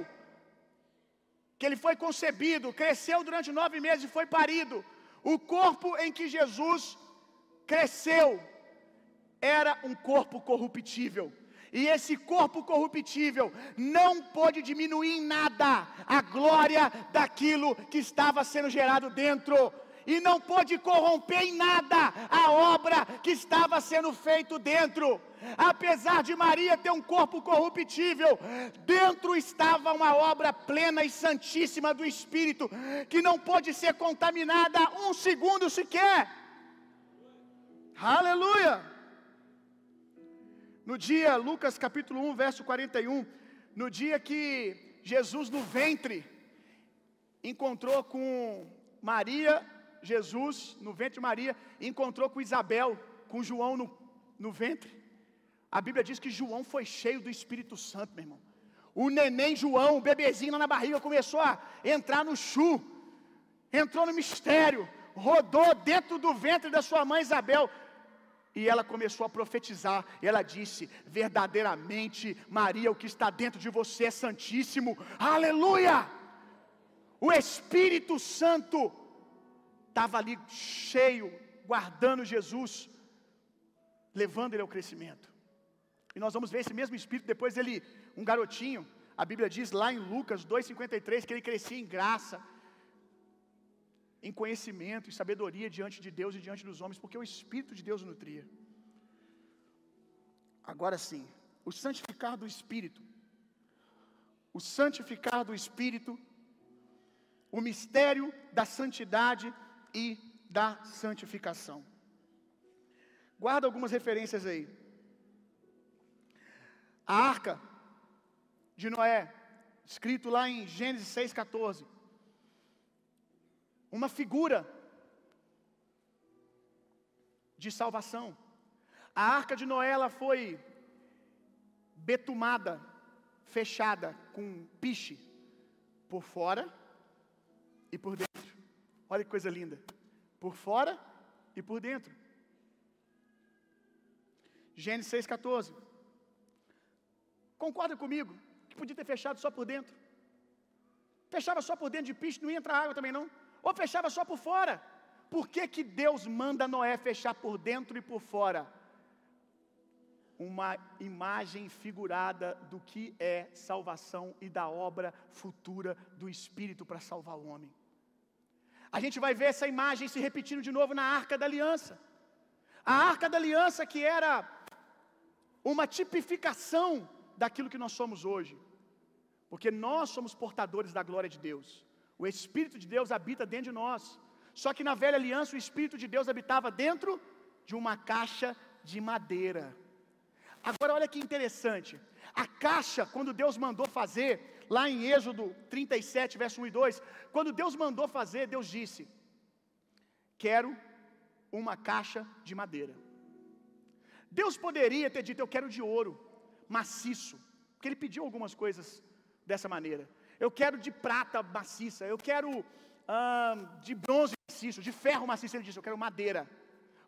que ele foi concebido, cresceu durante nove meses e foi parido. O corpo em que Jesus cresceu era um corpo corruptível. E esse corpo corruptível não pôde diminuir em nada a glória daquilo que estava sendo gerado dentro e não pôde corromper em nada a obra que estava sendo feito dentro. Apesar de Maria ter um corpo corruptível, dentro estava uma obra plena e santíssima do Espírito, que não pôde ser contaminada um segundo sequer. Aleluia! No dia, Lucas capítulo 1, verso 41, no dia que Jesus no ventre encontrou com Maria Jesus, no ventre de Maria, encontrou com Isabel, com João no, no ventre. A Bíblia diz que João foi cheio do Espírito Santo, meu irmão. O neném João, o bebezinho lá na barriga, começou a entrar no chu, entrou no mistério, rodou dentro do ventre da sua mãe Isabel. E ela começou a profetizar. E ela disse: Verdadeiramente, Maria, o que está dentro de você é santíssimo. Aleluia! O Espírito Santo estava ali cheio, guardando Jesus, levando ele ao crescimento. E nós vamos ver esse mesmo Espírito, depois ele, um garotinho, a Bíblia diz lá em Lucas 2,53 que ele crescia em graça, em conhecimento e sabedoria diante de Deus e diante dos homens, porque o Espírito de Deus o nutria. Agora sim, o santificar do Espírito, o santificar do Espírito, o mistério da santidade e da santificação. Guarda algumas referências aí. A arca de Noé, escrito lá em Gênesis 6,14. Uma figura de salvação. A arca de Noé ela foi betumada, fechada com piche por fora e por dentro. Olha que coisa linda. Por fora e por dentro. Gênesis 6,14. Concorda comigo que podia ter fechado só por dentro? Fechava só por dentro de piche, não ia entrar água também não. Ou fechava só por fora. Por que, que Deus manda Noé fechar por dentro e por fora? Uma imagem figurada do que é salvação e da obra futura do Espírito para salvar o homem. A gente vai ver essa imagem se repetindo de novo na arca da aliança. A arca da aliança que era uma tipificação daquilo que nós somos hoje. Porque nós somos portadores da glória de Deus. O Espírito de Deus habita dentro de nós. Só que na velha aliança o Espírito de Deus habitava dentro de uma caixa de madeira. Agora olha que interessante. A caixa, quando Deus mandou fazer, lá em Êxodo 37, verso 1 e 2, quando Deus mandou fazer, Deus disse: Quero uma caixa de madeira. Deus poderia ter dito: Eu quero de ouro, maciço, porque Ele pediu algumas coisas dessa maneira. Eu quero de prata maciça, eu quero hum, de bronze maciço, de ferro maciço. Ele disse: Eu quero madeira,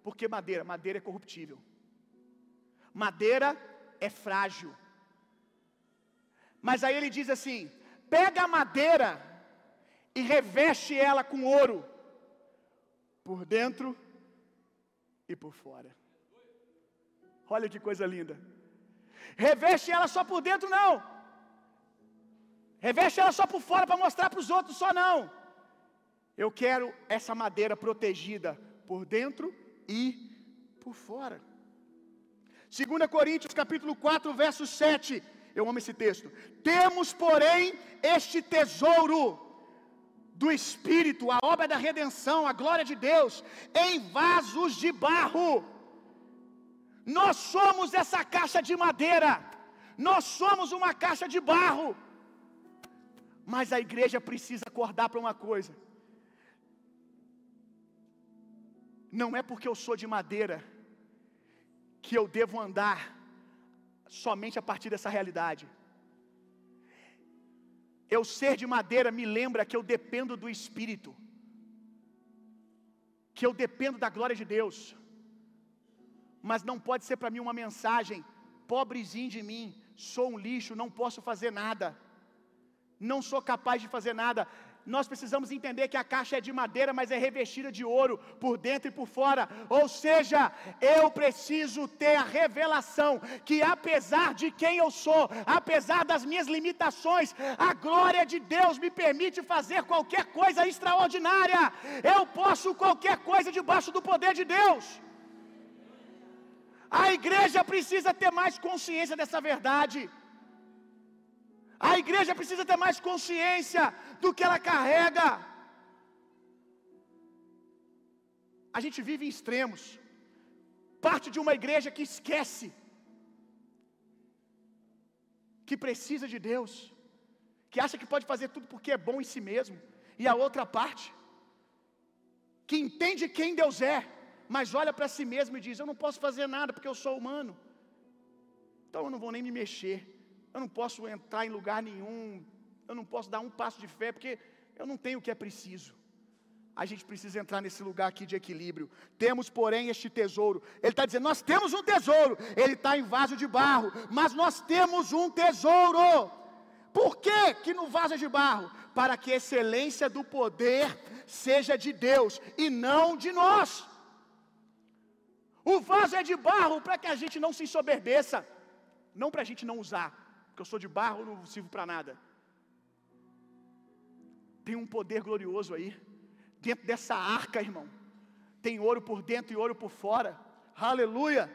porque madeira, madeira é corruptível, madeira é frágil. Mas aí ele diz assim: pega a madeira e reveste ela com ouro, por dentro e por fora. Olha que coisa linda. Reveste ela só por dentro, não. Reveste ela só por fora para mostrar para os outros, só não. Eu quero essa madeira protegida por dentro e por fora. 2 Coríntios capítulo 4, verso 7. Eu amo esse texto. Temos, porém, este tesouro do Espírito, a obra da redenção, a glória de Deus, em vasos de barro nós somos essa caixa de madeira, nós somos uma caixa de barro. Mas a igreja precisa acordar para uma coisa: não é porque eu sou de madeira que eu devo andar somente a partir dessa realidade. Eu ser de madeira me lembra que eu dependo do Espírito, que eu dependo da glória de Deus. Mas não pode ser para mim uma mensagem, pobrezinho de mim, sou um lixo, não posso fazer nada, não sou capaz de fazer nada. Nós precisamos entender que a caixa é de madeira, mas é revestida de ouro por dentro e por fora. Ou seja, eu preciso ter a revelação que, apesar de quem eu sou, apesar das minhas limitações, a glória de Deus me permite fazer qualquer coisa extraordinária. Eu posso qualquer coisa debaixo do poder de Deus. A igreja precisa ter mais consciência dessa verdade. A igreja precisa ter mais consciência do que ela carrega. A gente vive em extremos. Parte de uma igreja que esquece que precisa de Deus, que acha que pode fazer tudo porque é bom em si mesmo, e a outra parte que entende quem Deus é, mas olha para si mesmo e diz: Eu não posso fazer nada porque eu sou humano, então eu não vou nem me mexer, eu não posso entrar em lugar nenhum, eu não posso dar um passo de fé porque eu não tenho o que é preciso. A gente precisa entrar nesse lugar aqui de equilíbrio. Temos, porém, este tesouro. Ele está dizendo: Nós temos um tesouro, ele está em vaso de barro, mas nós temos um tesouro. Por que, que no vaso de barro? Para que a excelência do poder seja de Deus e não de nós. O vaso é de barro para que a gente não se ensoberbeça, não para a gente não usar, porque eu sou de barro, não sirvo para nada. Tem um poder glorioso aí, dentro dessa arca, irmão. Tem ouro por dentro e ouro por fora. Aleluia!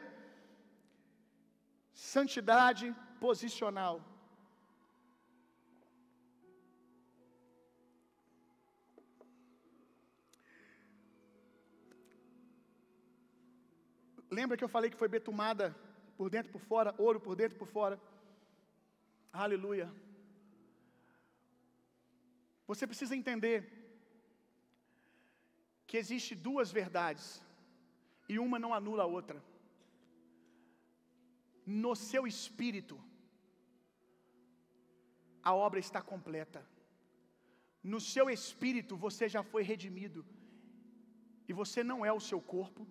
Santidade posicional. Lembra que eu falei que foi betumada por dentro e por fora, ouro por dentro e por fora? Aleluia. Você precisa entender que existe duas verdades e uma não anula a outra. No seu espírito, a obra está completa. No seu espírito você já foi redimido. E você não é o seu corpo,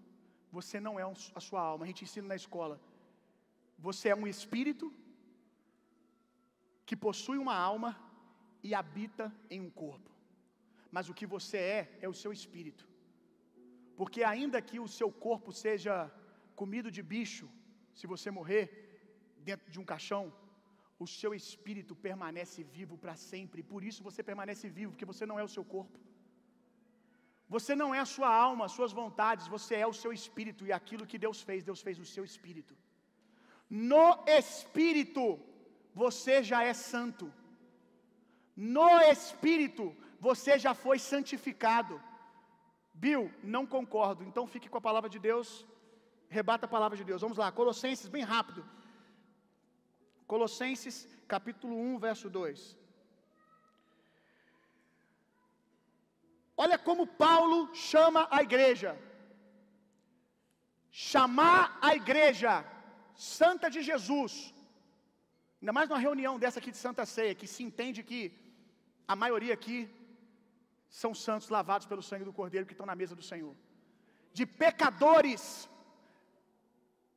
você não é a sua alma. A gente ensina na escola. Você é um espírito que possui uma alma e habita em um corpo. Mas o que você é, é o seu espírito. Porque ainda que o seu corpo seja comido de bicho, se você morrer dentro de um caixão, o seu espírito permanece vivo para sempre. Por isso você permanece vivo, porque você não é o seu corpo. Você não é a sua alma, as suas vontades, você é o seu espírito e aquilo que Deus fez, Deus fez no seu espírito. No espírito você já é santo. No espírito você já foi santificado. Bill, não concordo. Então fique com a palavra de Deus. Rebata a palavra de Deus. Vamos lá, Colossenses, bem rápido. Colossenses, capítulo 1, verso 2. Olha como Paulo chama a igreja. Chamar a igreja santa de Jesus. Ainda mais numa reunião dessa aqui de Santa Ceia, que se entende que a maioria aqui são santos lavados pelo sangue do Cordeiro que estão na mesa do Senhor. De pecadores,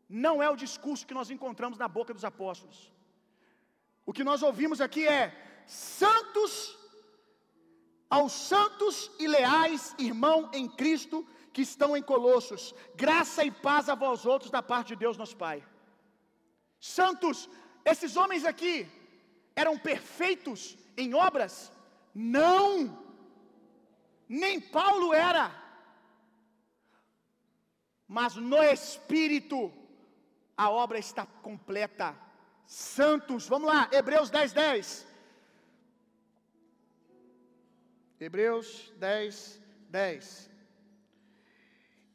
não é o discurso que nós encontramos na boca dos apóstolos. O que nós ouvimos aqui é: santos aos santos e leais irmão em Cristo que estão em Colossos, graça e paz a vós outros da parte de Deus nosso Pai. Santos, esses homens aqui eram perfeitos em obras? Não, nem Paulo era, mas no Espírito a obra está completa. Santos, vamos lá, Hebreus 10, 10. Hebreus 10, 10.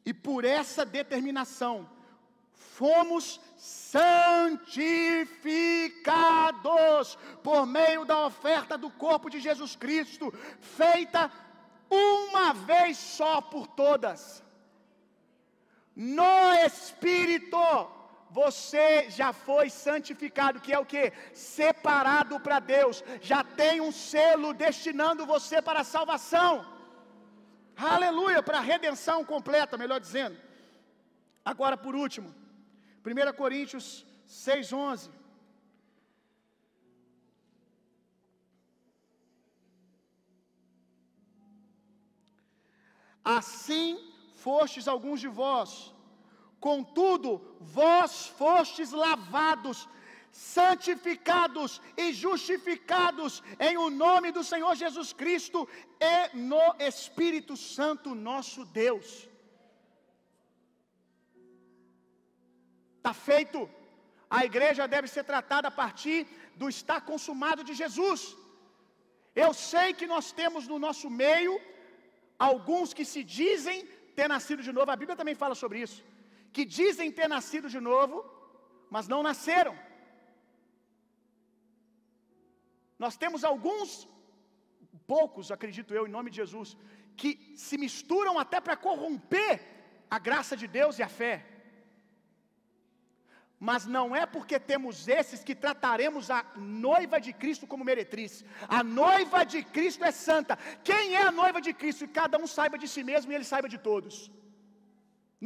E por essa determinação fomos santificados por meio da oferta do corpo de Jesus Cristo, feita uma vez só por todas. No Espírito você já foi santificado, que é o que? Separado para Deus, já tem um selo destinando você para a salvação. Aleluia, para a redenção completa, melhor dizendo. Agora, por último, 1 Coríntios 6,11. Assim fostes alguns de vós, contudo, vós fostes lavados, santificados e justificados em o nome do Senhor Jesus Cristo e no Espírito Santo nosso Deus. Está feito. A igreja deve ser tratada a partir do estar consumado de Jesus. Eu sei que nós temos no nosso meio alguns que se dizem ter nascido de novo, a Bíblia também fala sobre isso, que dizem ter nascido de novo, mas não nasceram. Nós temos alguns, poucos, acredito eu, em nome de Jesus, que se misturam até para corromper a graça de Deus e a fé. Mas não é porque temos esses que trataremos a noiva de Cristo como meretriz. A noiva de Cristo é santa. Quem é a noiva de Cristo? Que cada um saiba de si mesmo e ele saiba de todos.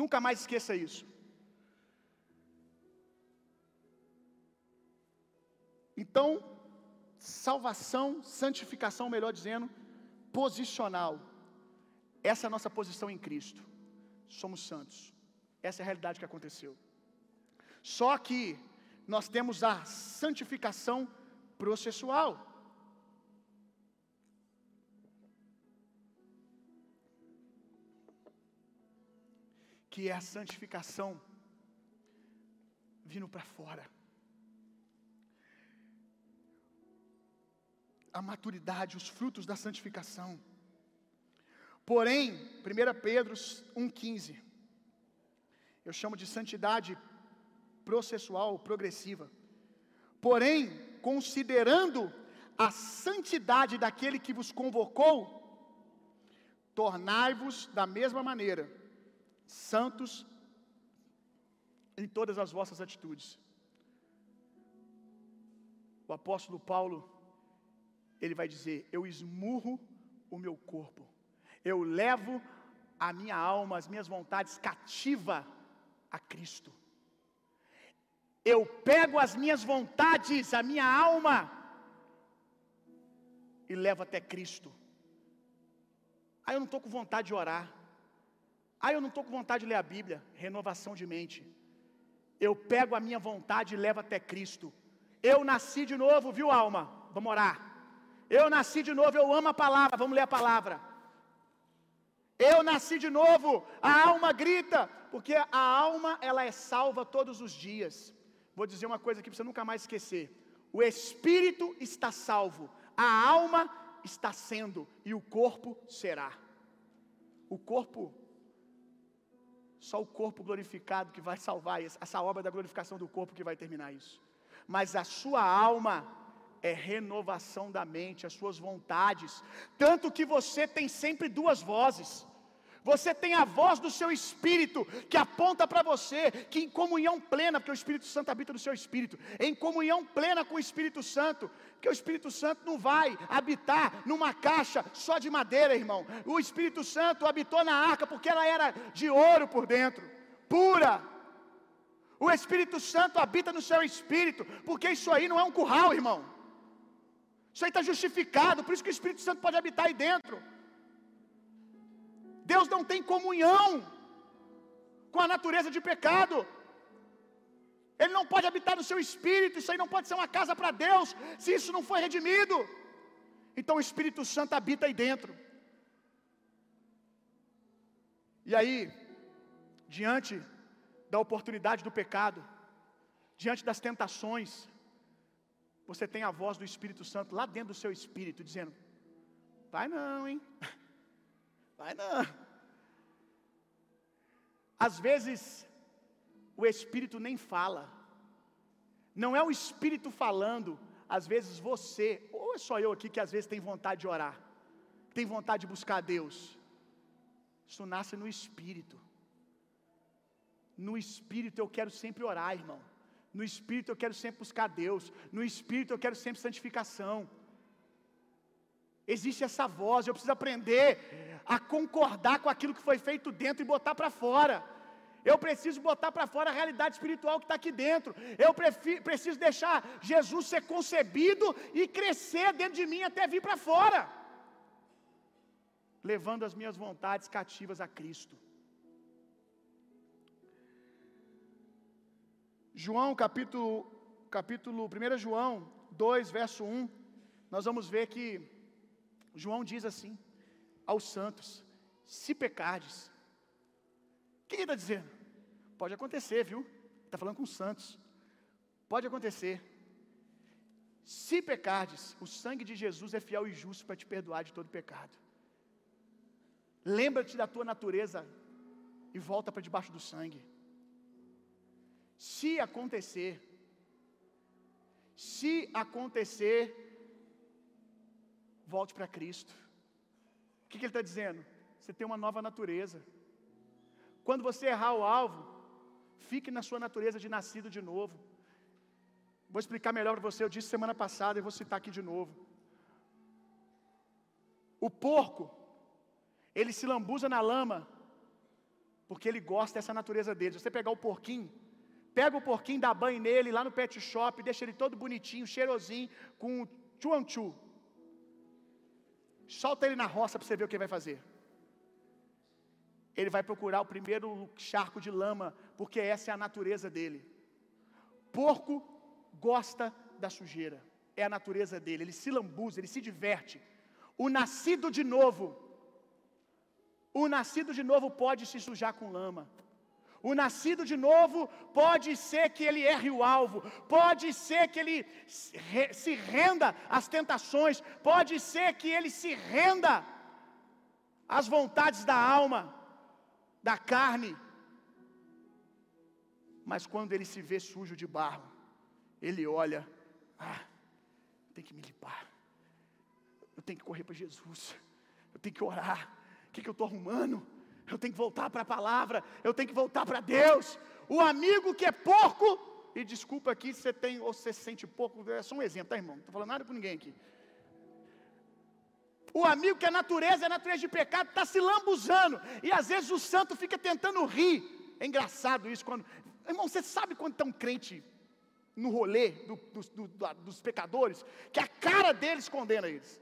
Nunca mais esqueça isso. Então, salvação, santificação, melhor dizendo, posicional. Essa é a nossa posição em Cristo. Somos santos. Essa é a realidade que aconteceu. Só que nós temos a santificação processual. Que é a santificação vindo para fora. A maturidade, os frutos da santificação. Porém, 1 Pedro 1,15, eu chamo de santidade processual, progressiva. Porém, considerando a santidade daquele que vos convocou, tornai-vos da mesma maneira santos em todas as vossas atitudes. O apóstolo Paulo, ele vai dizer: Eu esmurro o meu corpo, eu levo a minha alma, as minhas vontades cativa a Cristo. Eu pego as minhas vontades, a minha alma, e levo até Cristo. Aí eu não estou com vontade de orar. Aí eu não estou com vontade de ler a Bíblia. Renovação de mente. Eu pego a minha vontade e levo até Cristo. Eu nasci de novo, viu, alma? Vamos orar. Eu nasci de novo, eu amo a palavra, vamos ler a palavra. Eu nasci de novo, a alma grita, porque a alma ela é salva todos os dias. Vou dizer uma coisa aqui para você nunca mais esquecer. O espírito está salvo, a alma está sendo e o corpo será. O corpo só o corpo glorificado que vai salvar essa obra da glorificação do corpo que vai terminar isso. Mas a sua alma é renovação da mente, as suas vontades. Tanto que você tem sempre duas vozes. Você tem a voz do seu espírito que aponta para você que em comunhão plena, porque o Espírito Santo habita no seu espírito, em comunhão plena com o Espírito Santo, que o Espírito Santo não vai habitar numa caixa só de madeira, irmão. O Espírito Santo habitou na arca porque ela era de ouro por dentro, pura. O Espírito Santo habita no seu espírito, porque isso aí não é um curral, irmão. Isso aí está justificado, por isso que o Espírito Santo pode habitar aí dentro. Deus não tem comunhão com a natureza de pecado. Ele não pode habitar no seu espírito, isso aí não pode ser uma casa para Deus, se isso não foi redimido. Então o Espírito Santo habita aí dentro. E aí, diante da oportunidade do pecado, diante das tentações, você tem a voz do Espírito Santo lá dentro do seu espírito, dizendo: Vai não, hein? Vai não. Às vezes, o Espírito nem fala. Não é o Espírito falando, às vezes você, ou é só eu aqui que às vezes tem vontade de orar, tem vontade de buscar Deus. Isso nasce no Espírito. No Espírito eu quero sempre orar, irmão. No Espírito eu quero sempre buscar Deus. No Espírito eu quero sempre santificação. Existe essa voz, eu preciso aprender a concordar com aquilo que foi feito dentro e botar para fora. Eu preciso botar para fora a realidade espiritual que está aqui dentro. Eu preciso deixar Jesus ser concebido e crescer dentro de mim até vir para fora, levando as minhas vontades cativas a Cristo. João capítulo, capítulo 1 João 2, verso 1, nós vamos ver que João diz assim aos santos: se pecardes, o que ele está dizendo? Pode acontecer, viu? Está falando com os santos. Pode acontecer. Se pecardes, o sangue de Jesus é fiel e justo para te perdoar de todo pecado. Lembra-te da tua natureza e volta para debaixo do sangue. Se acontecer, se acontecer, volte para Cristo. O que, que ele está dizendo? Você tem uma nova natureza. Quando você errar o alvo, fique na sua natureza de nascido de novo. Vou explicar melhor para você. Eu disse semana passada e vou citar aqui de novo. O porco, ele se lambuza na lama, porque ele gosta dessa natureza dele. Você pegar o porquinho, pega o porquinho, dá banho nele lá no pet shop, deixa ele todo bonitinho, cheirosinho, com chuanchu. Solta ele na roça para você ver o que ele vai fazer. Ele vai procurar o primeiro charco de lama, porque essa é a natureza dele. Porco gosta da sujeira, é a natureza dele, ele se lambuza, ele se diverte. O nascido de novo, o nascido de novo pode se sujar com lama. O nascido de novo pode ser que ele erre o alvo, pode ser que ele se renda às tentações, pode ser que ele se renda às vontades da alma, da carne. Mas quando ele se vê sujo de barro, ele olha, ah, tenho que me limpar. Eu tenho que correr para Jesus. Eu tenho que orar. O que, que eu estou arrumando? Eu tenho que voltar para a palavra. Eu tenho que voltar para Deus. O amigo que é porco, e desculpa aqui se você tem ou se sente pouco, é só um exemplo, tá, irmão? Não estou falando nada para ninguém aqui. O amigo que é natureza, é natureza de pecado, está se lambuzando. E às vezes o santo fica tentando rir. É engraçado isso quando. Irmão, você sabe quando está um crente no rolê do, do, do, dos pecadores, que a cara deles condena eles.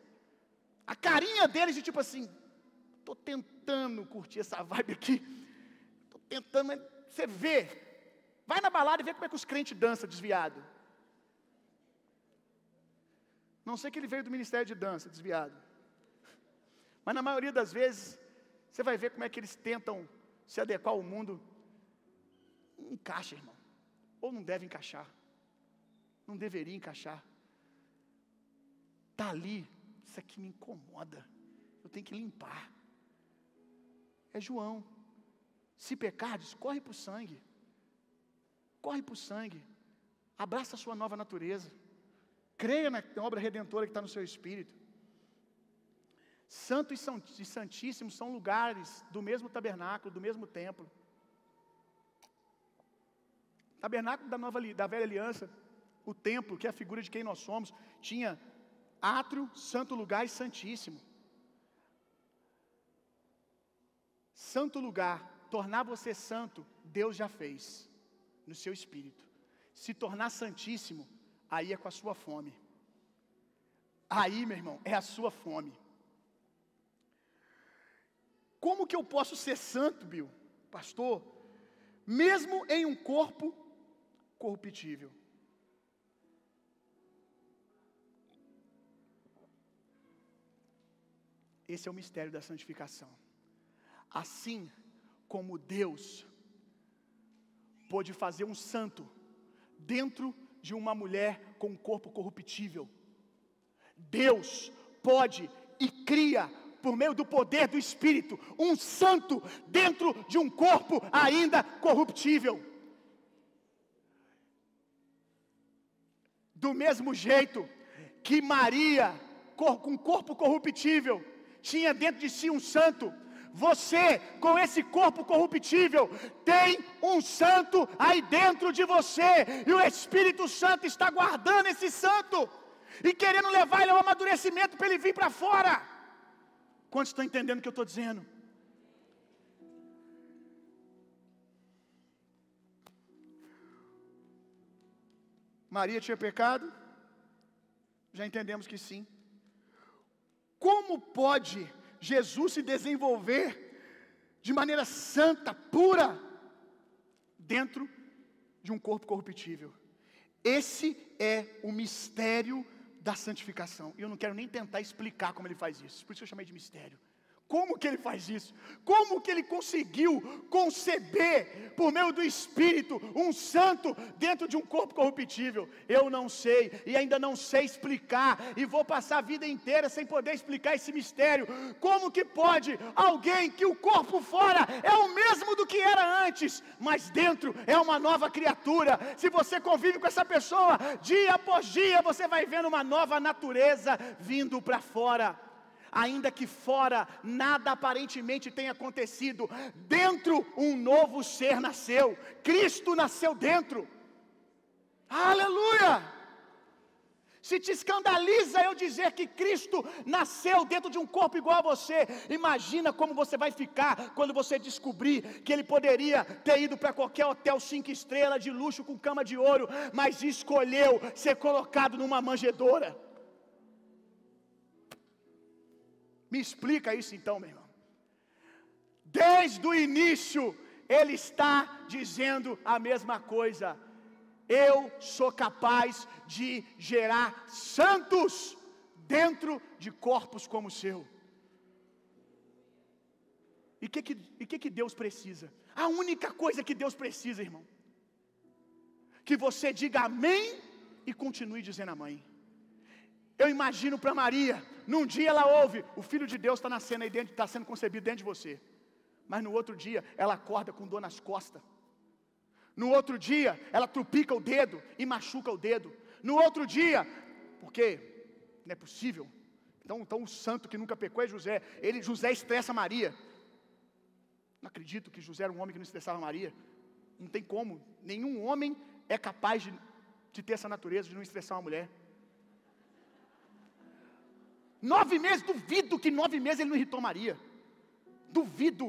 A carinha deles de tipo assim, estou tentando curtir essa vibe aqui, estou tentando, mas você vê, vai na balada e vê como é que os crentes dançam desviado. Não sei que ele veio do ministério de dança, desviado. Mas na maioria das vezes, você vai ver como é que eles tentam se adequar ao mundo. Não encaixa, irmão. Ou não deve encaixar. Não deveria encaixar. Está ali. Isso aqui me incomoda. Eu tenho que limpar. É João. Se pecardes, corre para o sangue. Corre para o sangue. Abraça a sua nova natureza. Creia na obra redentora que está no seu espírito. Santo e Santíssimo são lugares do mesmo tabernáculo, do mesmo templo. Tabernáculo da, nova, da velha aliança, o templo, que é a figura de quem nós somos, tinha átrio, santo lugar e santíssimo. Santo lugar, tornar você santo, Deus já fez no seu espírito. Se tornar santíssimo, aí é com a sua fome. Aí, meu irmão, é a sua fome. Como que eu posso ser santo, Bill, pastor, mesmo em um corpo corruptível? Esse é o mistério da santificação. Assim como Deus pôde fazer um santo dentro de uma mulher com um corpo corruptível, Deus pode e cria por meio do poder do Espírito, um santo dentro de um corpo ainda corruptível. Do mesmo jeito que Maria, com corpo corruptível, tinha dentro de si um santo, você, com esse corpo corruptível, tem um santo aí dentro de você, e o Espírito Santo está guardando esse santo e querendo levar ele ao amadurecimento para ele vir para fora. Quantos estão entendendo o que eu estou dizendo? Maria tinha pecado? Já entendemos que sim. Como pode Jesus se desenvolver de maneira santa, pura, dentro de um corpo corruptível? Esse é o mistério da santificação. E eu não quero nem tentar explicar como ele faz isso. Por isso eu chamei de mistério. Como que ele faz isso? Como que ele conseguiu conceber, por meio do Espírito, um santo dentro de um corpo corruptível? Eu não sei, e ainda não sei explicar, e vou passar a vida inteira sem poder explicar esse mistério. Como que pode alguém que o corpo fora é o mesmo do que era antes, mas dentro é uma nova criatura? Se você convive com essa pessoa dia após dia, você vai vendo uma nova natureza vindo para fora ainda que fora nada aparentemente tenha acontecido, dentro um novo ser nasceu, Cristo nasceu dentro. Aleluia! Se te escandaliza eu dizer que Cristo nasceu dentro de um corpo igual a você, imagina como você vai ficar quando você descobrir que ele poderia ter ido para qualquer hotel cinco estrelas de luxo com cama de ouro, mas escolheu ser colocado numa manjedoura. Me explica isso então, meu irmão. Desde o início, ele está dizendo a mesma coisa. Eu sou capaz de gerar santos dentro de corpos como o seu. E o que, que, que, que Deus precisa? A única coisa que Deus precisa, irmão, que você diga amém e continue dizendo amém. Eu imagino para Maria, num dia ela ouve, o Filho de Deus está nascendo aí dentro, está sendo concebido dentro de você. Mas no outro dia, ela acorda com dor nas costas. No outro dia, ela trupica o dedo e machuca o dedo. No outro dia, porque Não é possível. Então, então o santo que nunca pecou é José. Ele, José estressa Maria. Não acredito que José era um homem que não estressava Maria. Não tem como. Nenhum homem é capaz de, de ter essa natureza de não estressar uma mulher. Nove meses, duvido que nove meses ele não irritou Maria. Duvido.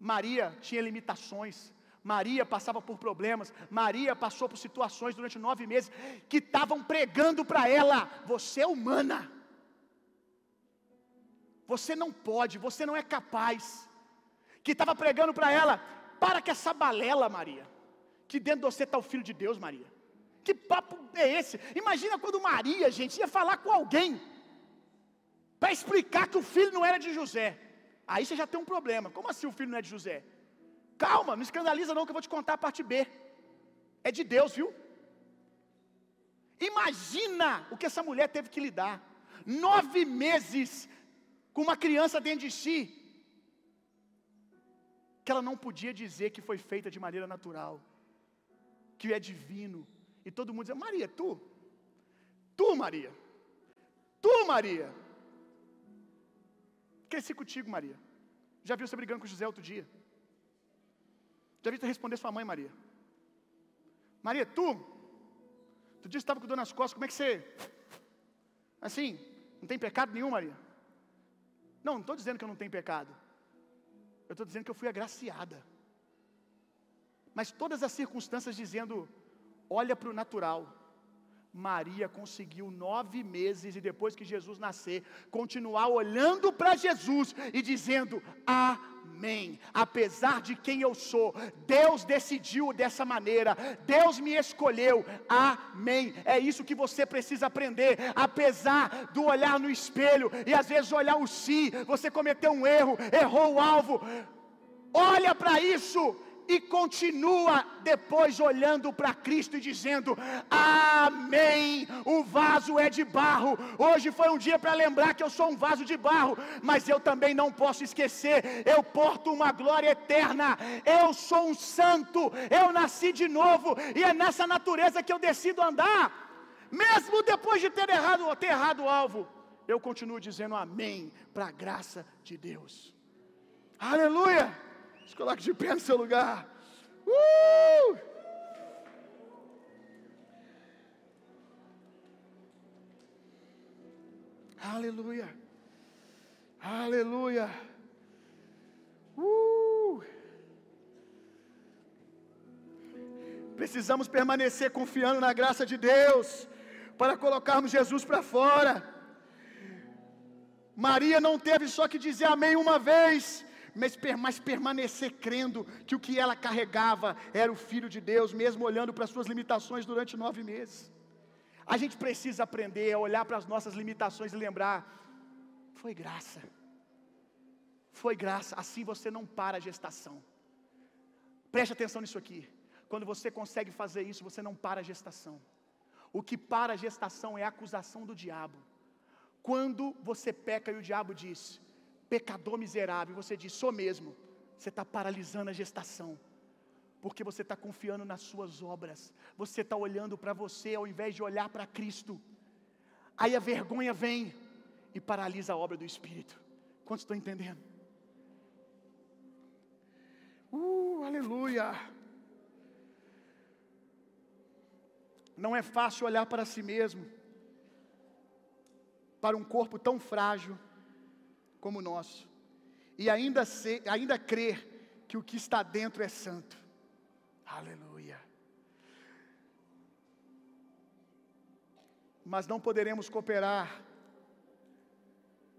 Maria tinha limitações. Maria passava por problemas, Maria passou por situações durante nove meses que estavam pregando para ela: você é humana, você não pode, você não é capaz. Que estava pregando para ela: para que essa balela, Maria, que dentro de você está o Filho de Deus, Maria. Que papo é esse? Imagina quando Maria, gente, ia falar com alguém para explicar que o filho não era de José. Aí você já tem um problema. Como assim o filho não é de José? Calma, não escandaliza não que eu vou te contar a parte B. É de Deus, viu? Imagina o que essa mulher teve que lidar. Nove meses com uma criança dentro de si. Que ela não podia dizer que foi feita de maneira natural. Que é divino. E todo mundo dizia, Maria, tu. Tu, Maria. Tu, Maria. Cresci contigo, Maria. Já viu você brigando com José outro dia? Já vi você responder sua mãe, Maria. Maria, tu, tu disse que estava com dor nas costas, como é que você. Assim, não tem pecado nenhum, Maria? Não, não estou dizendo que eu não tenho pecado. Eu estou dizendo que eu fui agraciada. Mas todas as circunstâncias dizendo, olha para o natural. Maria conseguiu nove meses e depois que Jesus nascer, continuar olhando para Jesus e dizendo: Amém. Apesar de quem eu sou, Deus decidiu dessa maneira, Deus me escolheu. Amém. É isso que você precisa aprender. Apesar do olhar no espelho e às vezes olhar o si, você cometeu um erro, errou o alvo. Olha para isso e continua depois olhando para Cristo e dizendo: Amém. O vaso é de barro. Hoje foi um dia para lembrar que eu sou um vaso de barro, mas eu também não posso esquecer. Eu porto uma glória eterna. Eu sou um santo. Eu nasci de novo e é nessa natureza que eu decido andar. Mesmo depois de ter errado, ter errado o alvo, eu continuo dizendo amém para a graça de Deus. Aleluia! Se coloque de pé no seu lugar. Uh! Aleluia. Aleluia. Uh! Precisamos permanecer confiando na graça de Deus para colocarmos Jesus para fora. Maria não teve só que dizer amém uma vez, mas, mas permanecer crendo que o que ela carregava era o Filho de Deus, mesmo olhando para as suas limitações durante nove meses. A gente precisa aprender a olhar para as nossas limitações e lembrar: foi graça, foi graça, assim você não para a gestação. Preste atenção nisso aqui. Quando você consegue fazer isso, você não para a gestação. O que para a gestação é a acusação do diabo. Quando você peca e o diabo diz: pecador miserável, você diz, sou mesmo. Você está paralisando a gestação, porque você está confiando nas suas obras, você está olhando para você ao invés de olhar para Cristo. Aí a vergonha vem e paralisa a obra do Espírito. Quantos estão entendendo? Uh, aleluia! Não é fácil olhar para si mesmo, para um corpo tão frágil como o nosso, e ainda, ser, ainda crer que o que está dentro é santo. Aleluia. Mas não poderemos cooperar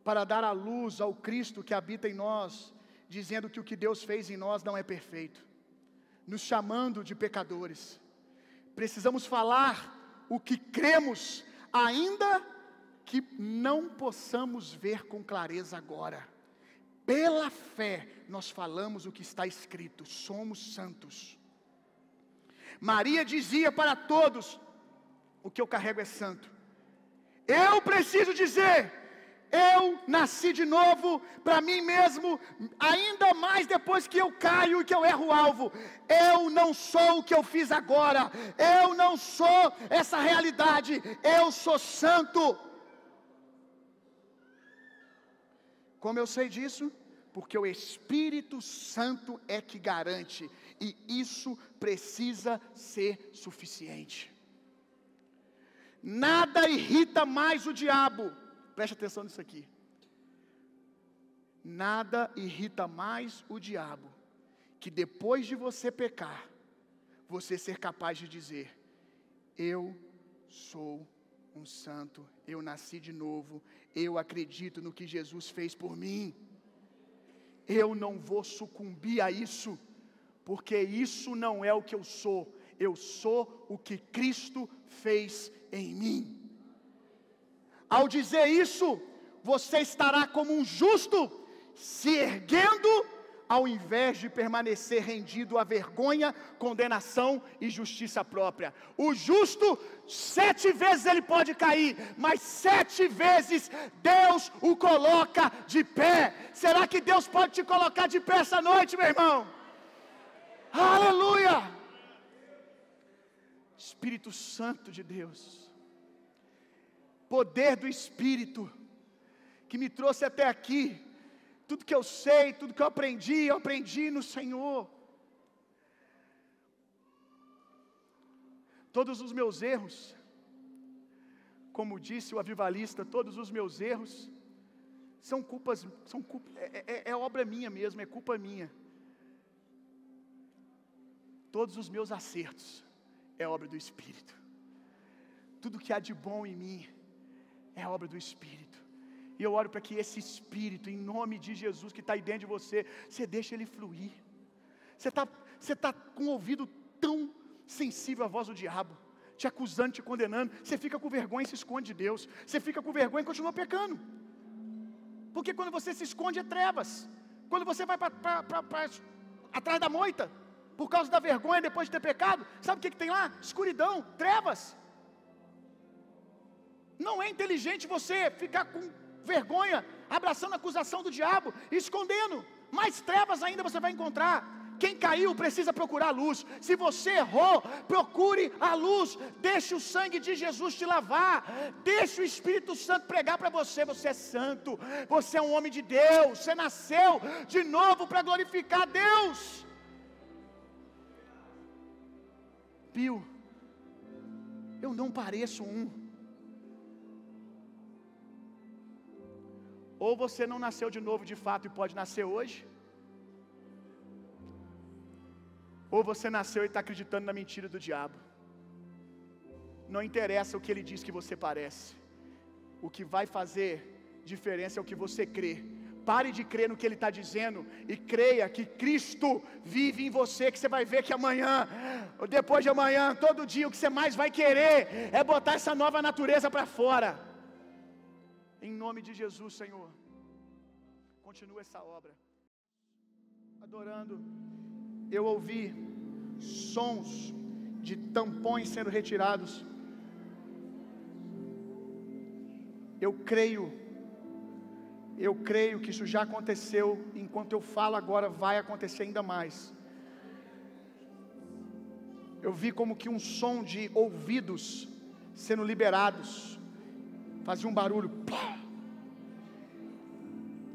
para dar a luz ao Cristo que habita em nós, dizendo que o que Deus fez em nós não é perfeito, nos chamando de pecadores. Precisamos falar o que cremos, ainda que não possamos ver com clareza agora. Pela fé, nós falamos o que está escrito: somos santos. Maria dizia para todos: o que eu carrego é santo. Eu preciso dizer: Eu nasci de novo para mim mesmo, ainda mais depois que eu caio e que eu erro o alvo. Eu não sou o que eu fiz agora. Eu não sou essa realidade. Eu sou santo. Como eu sei disso? Porque o Espírito Santo é que garante, e isso precisa ser suficiente. Nada irrita mais o diabo, preste atenção nisso aqui. Nada irrita mais o diabo que depois de você pecar, você ser capaz de dizer: Eu sou um santo, eu nasci de novo, eu acredito no que Jesus fez por mim. Eu não vou sucumbir a isso, porque isso não é o que eu sou, eu sou o que Cristo fez em mim. Ao dizer isso, você estará como um justo, se erguendo ao invés de permanecer rendido à vergonha, condenação e justiça própria. O justo, sete vezes ele pode cair, mas sete vezes Deus o coloca de pé. Será que Deus pode te colocar de pé essa noite, meu irmão? Aleluia! Espírito Santo de Deus, poder do Espírito, que me trouxe até aqui, tudo que eu sei, tudo que eu aprendi, eu aprendi no Senhor. Todos os meus erros, como disse o avivalista, todos os meus erros são culpas, são culpa, é, é, é obra minha mesmo, é culpa minha. Todos os meus acertos é obra do Espírito. Tudo que há de bom em mim é obra do Espírito. E eu oro para que esse Espírito, em nome de Jesus que está aí dentro de você, você deixa ele fluir. Você está você tá com o ouvido tão sensível à voz do diabo, te acusando, te condenando. Você fica com vergonha e se esconde de Deus. Você fica com vergonha e continua pecando. Porque quando você se esconde é trevas. Quando você vai para atrás da moita, por causa da vergonha depois de ter pecado, sabe o que, que tem lá? Escuridão, trevas. Não é inteligente você ficar com vergonha, abraçando a acusação do diabo escondendo. Mais trevas ainda você vai encontrar. Quem caiu precisa procurar a luz. Se você errou, procure a luz. Deixe o sangue de Jesus te lavar. Deixe o Espírito Santo pregar para você. Você é santo. Você é um homem de Deus. Você nasceu de novo para glorificar Deus. Pio, eu não pareço um. Ou você não nasceu de novo de fato e pode nascer hoje, ou você nasceu e está acreditando na mentira do diabo. Não interessa o que ele diz que você parece, o que vai fazer diferença é o que você crê. Pare de crer no que ele está dizendo e creia que Cristo vive em você. Que você vai ver que amanhã, depois de amanhã, todo dia, o que você mais vai querer é botar essa nova natureza para fora. Em nome de Jesus, Senhor. Continua essa obra. Adorando, eu ouvi sons de tampões sendo retirados. Eu creio, eu creio que isso já aconteceu, enquanto eu falo agora, vai acontecer ainda mais. Eu vi como que um som de ouvidos sendo liberados, fazia um barulho.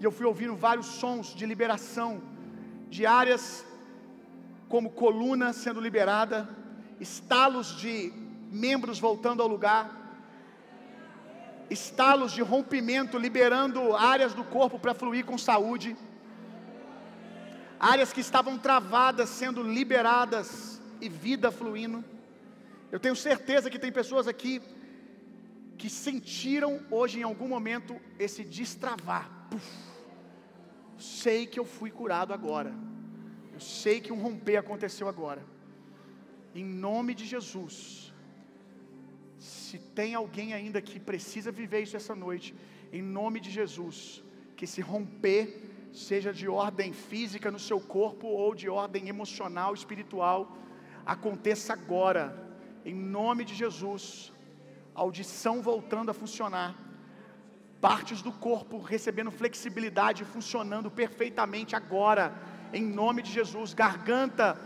E eu fui ouvindo vários sons de liberação, de áreas como coluna sendo liberada, estalos de membros voltando ao lugar, estalos de rompimento, liberando áreas do corpo para fluir com saúde, áreas que estavam travadas sendo liberadas e vida fluindo. Eu tenho certeza que tem pessoas aqui que sentiram hoje em algum momento esse destravar. Puf. Sei que eu fui curado agora. Eu sei que um romper aconteceu agora. Em nome de Jesus. Se tem alguém ainda que precisa viver isso essa noite, em nome de Jesus, que esse romper seja de ordem física no seu corpo ou de ordem emocional, espiritual, aconteça agora, em nome de Jesus. Audição voltando a funcionar, partes do corpo recebendo flexibilidade, funcionando perfeitamente agora, em nome de Jesus. Garganta,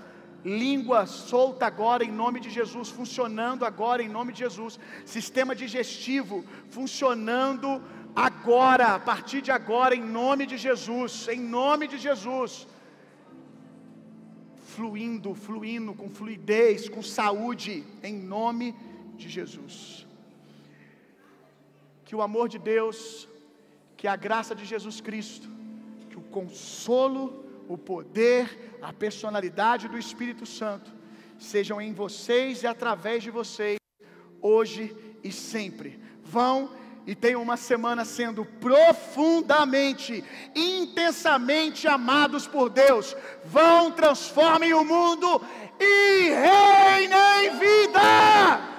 língua solta agora, em nome de Jesus. Funcionando agora, em nome de Jesus. Sistema digestivo funcionando agora, a partir de agora, em nome de Jesus. Em nome de Jesus. Fluindo, fluindo com fluidez, com saúde, em nome de Jesus que o amor de Deus, que a graça de Jesus Cristo, que o consolo, o poder, a personalidade do Espírito Santo sejam em vocês e através de vocês, hoje e sempre. Vão e tenham uma semana sendo profundamente, intensamente amados por Deus. Vão, transformem o mundo e reinem vida!